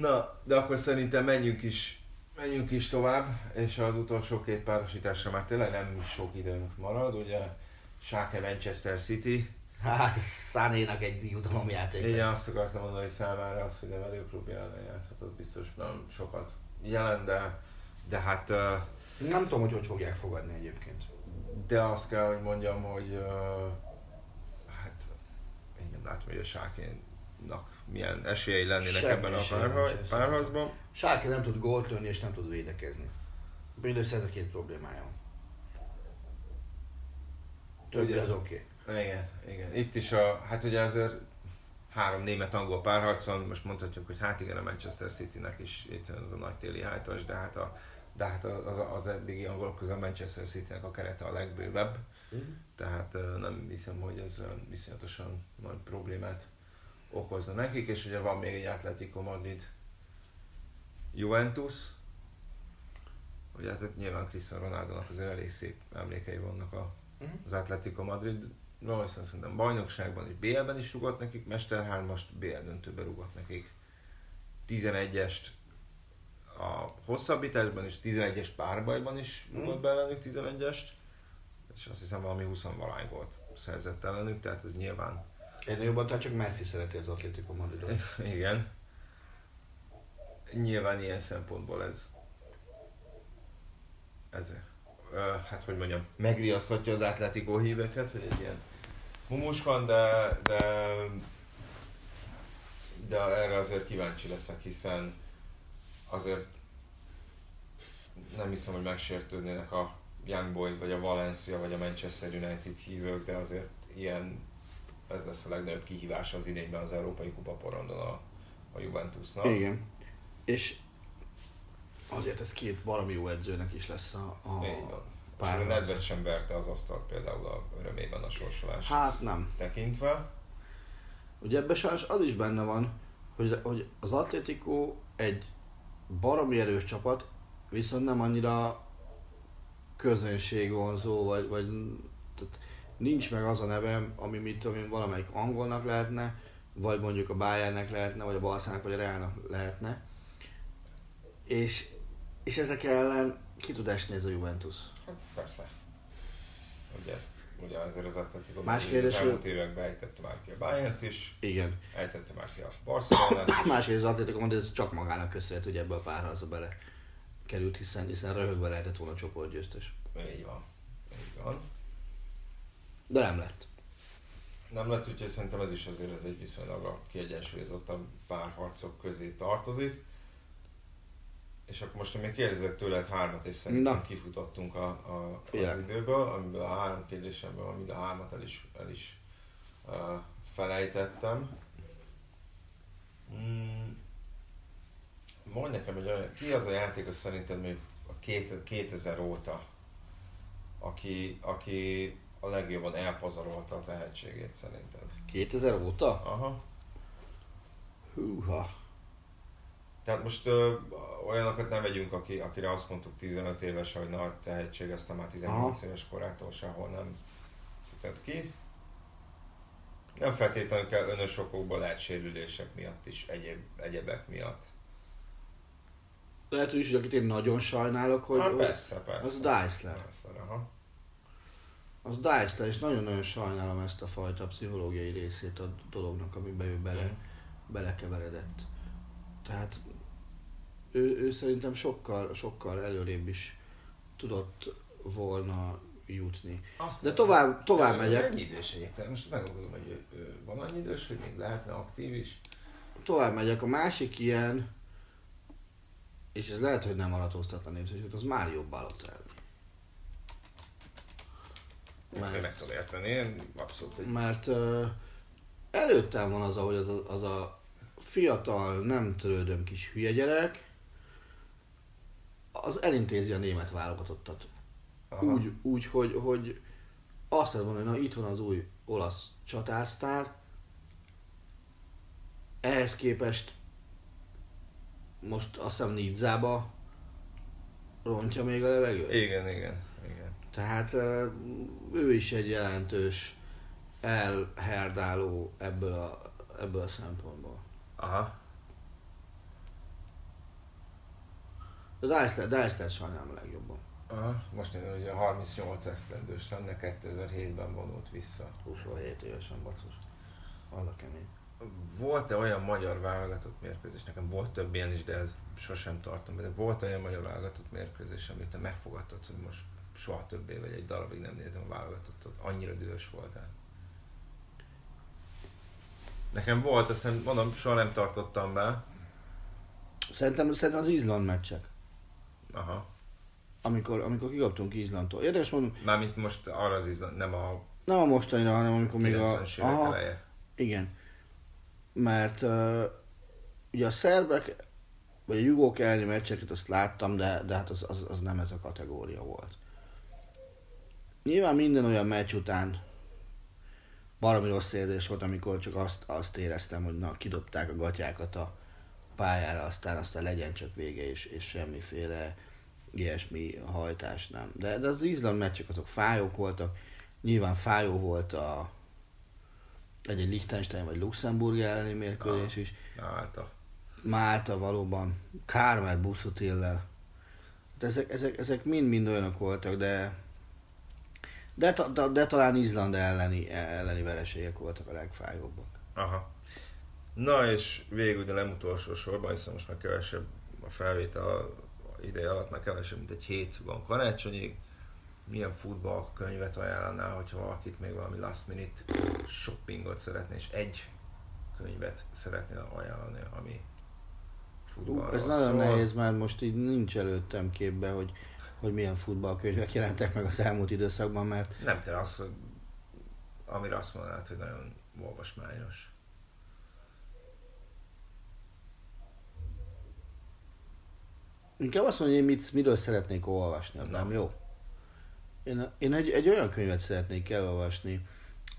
Na, de akkor szerintem menjünk is, menjünk is tovább, és az utolsó két párosításra már tényleg nem sok időnk marad, ugye Schalke Manchester City, Hát, Szánénak egy jutalomjáték. Igen, azt akartam mondani, hogy számára az, hogy nevelőklub ellen játszhat, az biztos nem sokat jelent, de, de hát... Nem tudom, hogy hogy fogják fogadni egyébként. De azt kell, hogy mondjam, hogy hát én nem látom, hogy a Sákénak milyen esélyei lennének Semmi ebben a párharcban. Sáké nem tud gólt lőni és nem tud védekezni. Mindössze ez a két problémája van. Többi Ugye? az oké. Okay. Igen, igen. Itt is a, hát ugye azért három német-angol párharc van, most mondhatjuk, hogy hát igen, a Manchester City-nek is itt az a nagy téli hájtas, de hát, a, de hát az, az eddigi angolok közül a Manchester City-nek a kerete a legbővebb, tehát ö, nem hiszem, hogy ez viszonyatosan nagy problémát okozna nekik, és ugye van még egy Atletico Madrid Juventus, ugye hát nyilván Cristiano Ronaldo-nak azért elég szép emlékei vannak a, Mhm. az Atletico Madridról, hiszen szerintem bajnokságban és BL-ben is rugott nekik, Mester 3-ast BL döntőben rugott nekik 11-est a hosszabbításban és 11-es párbajban is Mhm. rugott be ellenük 11-est, és azt hiszem valami 20 valány volt szerzett ellenük, tehát ez nyilván Ennél jobban tehát csak Messi szereti az Atletico Madridot. igen. Nyilván ilyen szempontból ez ez ö, hát hogy mondjam, megriaszthatja az Atletico híveket, hogy egy ilyen humus van, de, de de erre azért kíváncsi leszek, hiszen azért nem hiszem, hogy megsértődnének a Young Boys, vagy a Valencia, vagy a Manchester United hívők, de azért ilyen ez lesz a legnagyobb kihívás az idényben az Európai Kupa porondon a, a Juventusnak. Igen. És azért ez két baromi jó edzőnek is lesz a, a pár. a Nedved sem verte az asztalt például a örömében a sorsolás Hát nem. tekintve. Ugye ebben sajnos az is benne van, hogy, hogy az Atletico egy baromi erős csapat, viszont nem annyira közönségvonzó, vagy, vagy tehát nincs meg az a neve, ami mit tudom én, valamelyik angolnak lehetne, vagy mondjuk a Bayernnek lehetne, vagy a Barszának, vagy a Realnak lehetne. És, és ezek ellen ki tud esni ez a Juventus. Hát persze. Ugye, ezt, ugye azért az Atletico Más kérdés, az hogy- elmúlt években ejtette már ki a Bayern-t is, Igen. ejtette már ki a Barcelonát is. Másrészt az Atletico Madrid ez csak magának köszönhet, hogy ebbe a párharcba bele került, hiszen, hiszen röhögve lehetett volna csoportgyőztes. Így van. Így van. De nem lett. Nem lett, úgyhogy szerintem ez is azért ez egy viszonylag a kiegyensúlyozottabb párharcok közé tartozik. És akkor most még kérdezek tőled hármat, és szerintem Na. kifutottunk a, a, az időből, amiből a három kérdésemből, amíg a hármat el is, el is uh, felejtettem. Mm. Mondj nekem, hogy olyan, ki az a játékos szerinted még a két, 2000 óta, aki, aki a legjobban elpazarolta a tehetségét szerinted? 2000 óta? Aha. Húha. Tehát most ö, olyanokat nem vegyünk, aki, akire azt mondtuk 15 éves, hogy nagy tehetség, aztán már 18 Aha. éves korától sehol nem futott ki. Nem feltétlenül kell önös okokból, lehet sérülések miatt is, egyéb, egyebek miatt. Lehet, hogy is, hogy akit én nagyon sajnálok, hogy, hát persze, persze. az Dicler. Dicler, aha. az Dicler, és nagyon-nagyon sajnálom ezt a fajta pszichológiai részét a dolognak, amiben ő bele, Mhm. belekeveredett. Tehát ő, ő szerintem sokkal, sokkal előrébb is tudott volna jutni. Azt De tovább, tovább megyek. Ennyi idős egyébként. Most nem gondolom, hogy ő, ő van annyi idős, hogy még lehetne aktív is. Tovább megyek. A másik ilyen, és ez lehet, hogy nem alatóztatna népszerűséget, az Mário Balotelli. Mert... Meg tudom érteni, én abszolút egy Mert uh, előttem van az, ahogy az a, az a fiatal, nem törődöm kis hülye gyerek, az elintézi a német válogatottat. Aha. Úgy, úgy hogy, hogy azt lehet mondani, hogy na itt van az új olasz csatársztár, ehhez képest most azt hiszem Nidzába rontja még a levegőt. Igen, igen, igen. Tehát ő is egy jelentős elherdáló ebből a, ebből a szempontból. Aha. De Dicester- Dicester sajnálom a legjobban. Aha. Most én ugye 38 esztendős lenne, 2007-ben vonult vissza. 27 évesen basszus. Az a kemény. Volt-e olyan magyar válogatott mérkőzés, nekem volt több ilyen is, de ez sosem tartom de volt olyan magyar válogatott mérkőzés, amit te megfogadtad, hogy most soha többé vagy egy darabig nem nézem a válogatottat, annyira dühös voltál. Nekem volt, aztán mondom, soha nem tartottam be. Szerintem, szerintem az Izland meccsek. Aha. Amikor, amikor kikaptunk Izlandtól. Érdekes mondom, Mármint most arra az izland, nem a Nem a mostanira, hanem amikor még a... 90-es évek eleje. Igen. Mert uh, ugye a szerbek, vagy a jugók elleni meccseket azt láttam, de, de hát az, az, az nem ez a kategória volt. Nyilván minden olyan meccs után valami rossz érzés volt, amikor csak azt, azt éreztem, hogy na, kidobták a gatyákat a pályára, aztán aztán legyen csak vége, és, és semmiféle ilyesmi hajtás nem. De, de az Izland meccsek azok fájók voltak, nyilván fájó volt a egy, egy Liechtenstein vagy Luxemburg elleni mérkőzés is. Málta. Málta valóban, Kármer Buszotillel. De ezek, ezek, ezek mind-mind olyanok voltak, de de, de, de talán Izland elleni, elleni vereségek voltak a legfájóbbak. Aha. Na és végül, de nem utolsó sorban, hiszen most már kevesebb a felvétel ideje alatt, már kevesebb, mint egy hét van karácsonyig. Milyen futballkönyvet ajánlanál, hogyha valakit még valami last minute shoppingot szeretné, és egy könyvet szeretnél ajánlani, ami futballról ez nagyon szól. nehéz, mert most így nincs előttem képbe, hogy, hogy milyen futballkönyvek jelentek meg az elmúlt időszakban, mert Nem kell az, hogy amire azt mondanád, hogy nagyon olvasmányos. Inkább azt mondja, hogy én mit, miről szeretnék olvasni, az Na. nem jó. Én, én egy, egy olyan könyvet szeretnék elolvasni,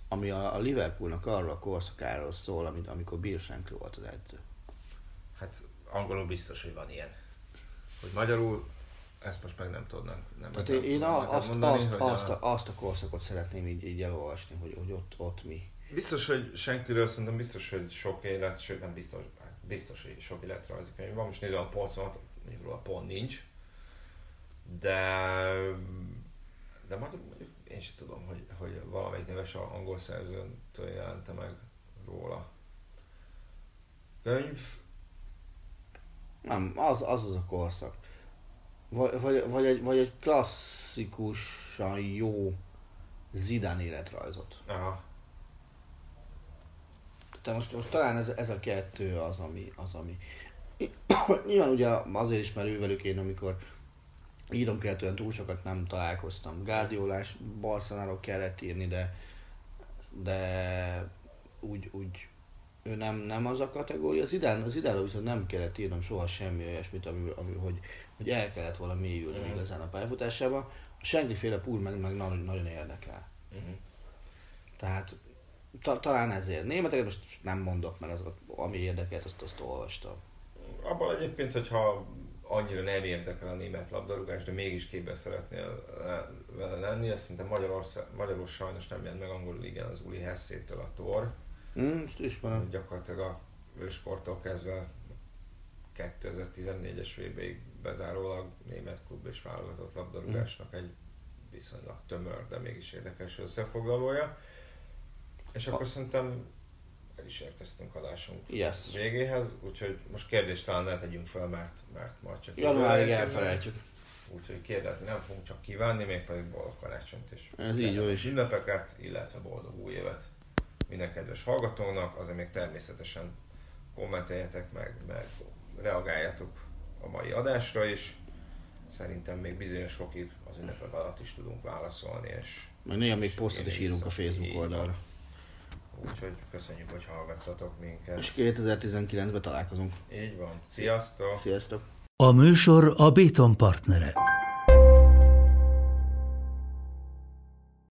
ami a, a Liverpoolnak arról a korszakáról szól, amit, amikor Bill Shankly volt az edző. Hát angolul biztos, hogy van ilyen. Hogy magyarul, ezt most meg nem tudnak. Nem, Tehát nem én, én tudom azt, mondani, azt, hogy azt, a, azt a korszakot szeretném így, így elolvasni, hogy, hogy ott, ott mi. Biztos, hogy Shanklyről szerintem biztos, hogy sok élet, sőt nem biztos, hát biztos, hogy sok életrajzi könyv van. Most nézem a polcomat, mondjuk róla pont nincs. De, de mondjuk, mondjuk én sem tudom, hogy, hogy valamelyik neves angol szerzőtől jelente meg róla. Könyv, Nem, az az, az a korszak. Vagy, vagy, vagy, egy, vagy egy klasszikusan jó Zidane életrajzot. aha, Tehát most, most talán ez, ez a kettő az, ami, az, ami... Nyilván ugye azért is, mert ővelük én, amikor írom olyan túl sokat nem találkoztam. Gárdiolás, Barcelonáról kellett írni, de, de úgy, úgy ő nem, nem az a kategória. Az idán, az idánról viszont nem kellett írnom soha semmi olyasmit, ami, ami, hogy, hogy el kellett volna mélyülni Mhm. igazán a pályafutásába. A Senkli féle púl meg, meg nagyon, nagyon érdekel. uh-huh. Tehát ta, talán ezért. Németeket most nem mondok, mert az, ami érdekelt, azt, azt olvastam. Abban egyébként, hogyha annyira nem érdekel a német labdarúgás, de mégis képbe szeretnél le- vele lenni, azt szerintem Magyarország, Magyarul sajnos nem jelent meg angolul igen az Uli Hessétől a Tor. Ezt ismerem. Gyakorlatilag a ősporttól kezdve 2014-es VB-ig bezárólag német klub és válogatott labdarúgásnak egy viszonylag tömör, de mégis érdekes összefoglalója. És akkor szerintem el is érkeztünk adásunk Yes. végéhez, úgyhogy most kérdést talán ne tegyünk fel, mert, mert majd csak Januárig elfelejtjük. Úgyhogy kérdezni nem fogunk csak kívánni, mégpedig boldog karácsonyt és Ez így kellemes is. ünnepeket, illetve boldog új évet minden kedves hallgatónak, azért még természetesen kommenteljetek meg, meg reagáljatok a mai adásra is. Szerintem még bizonyos fokig az ünnepek alatt is tudunk válaszolni, és Meg néha még posztot is írunk a Facebook így van. Úgyhogy köszönjük, hogy hallgattatok minket. És 2019-ben találkozunk. Így van. Sziasztok! Sziasztok! A műsor a Béton partnere.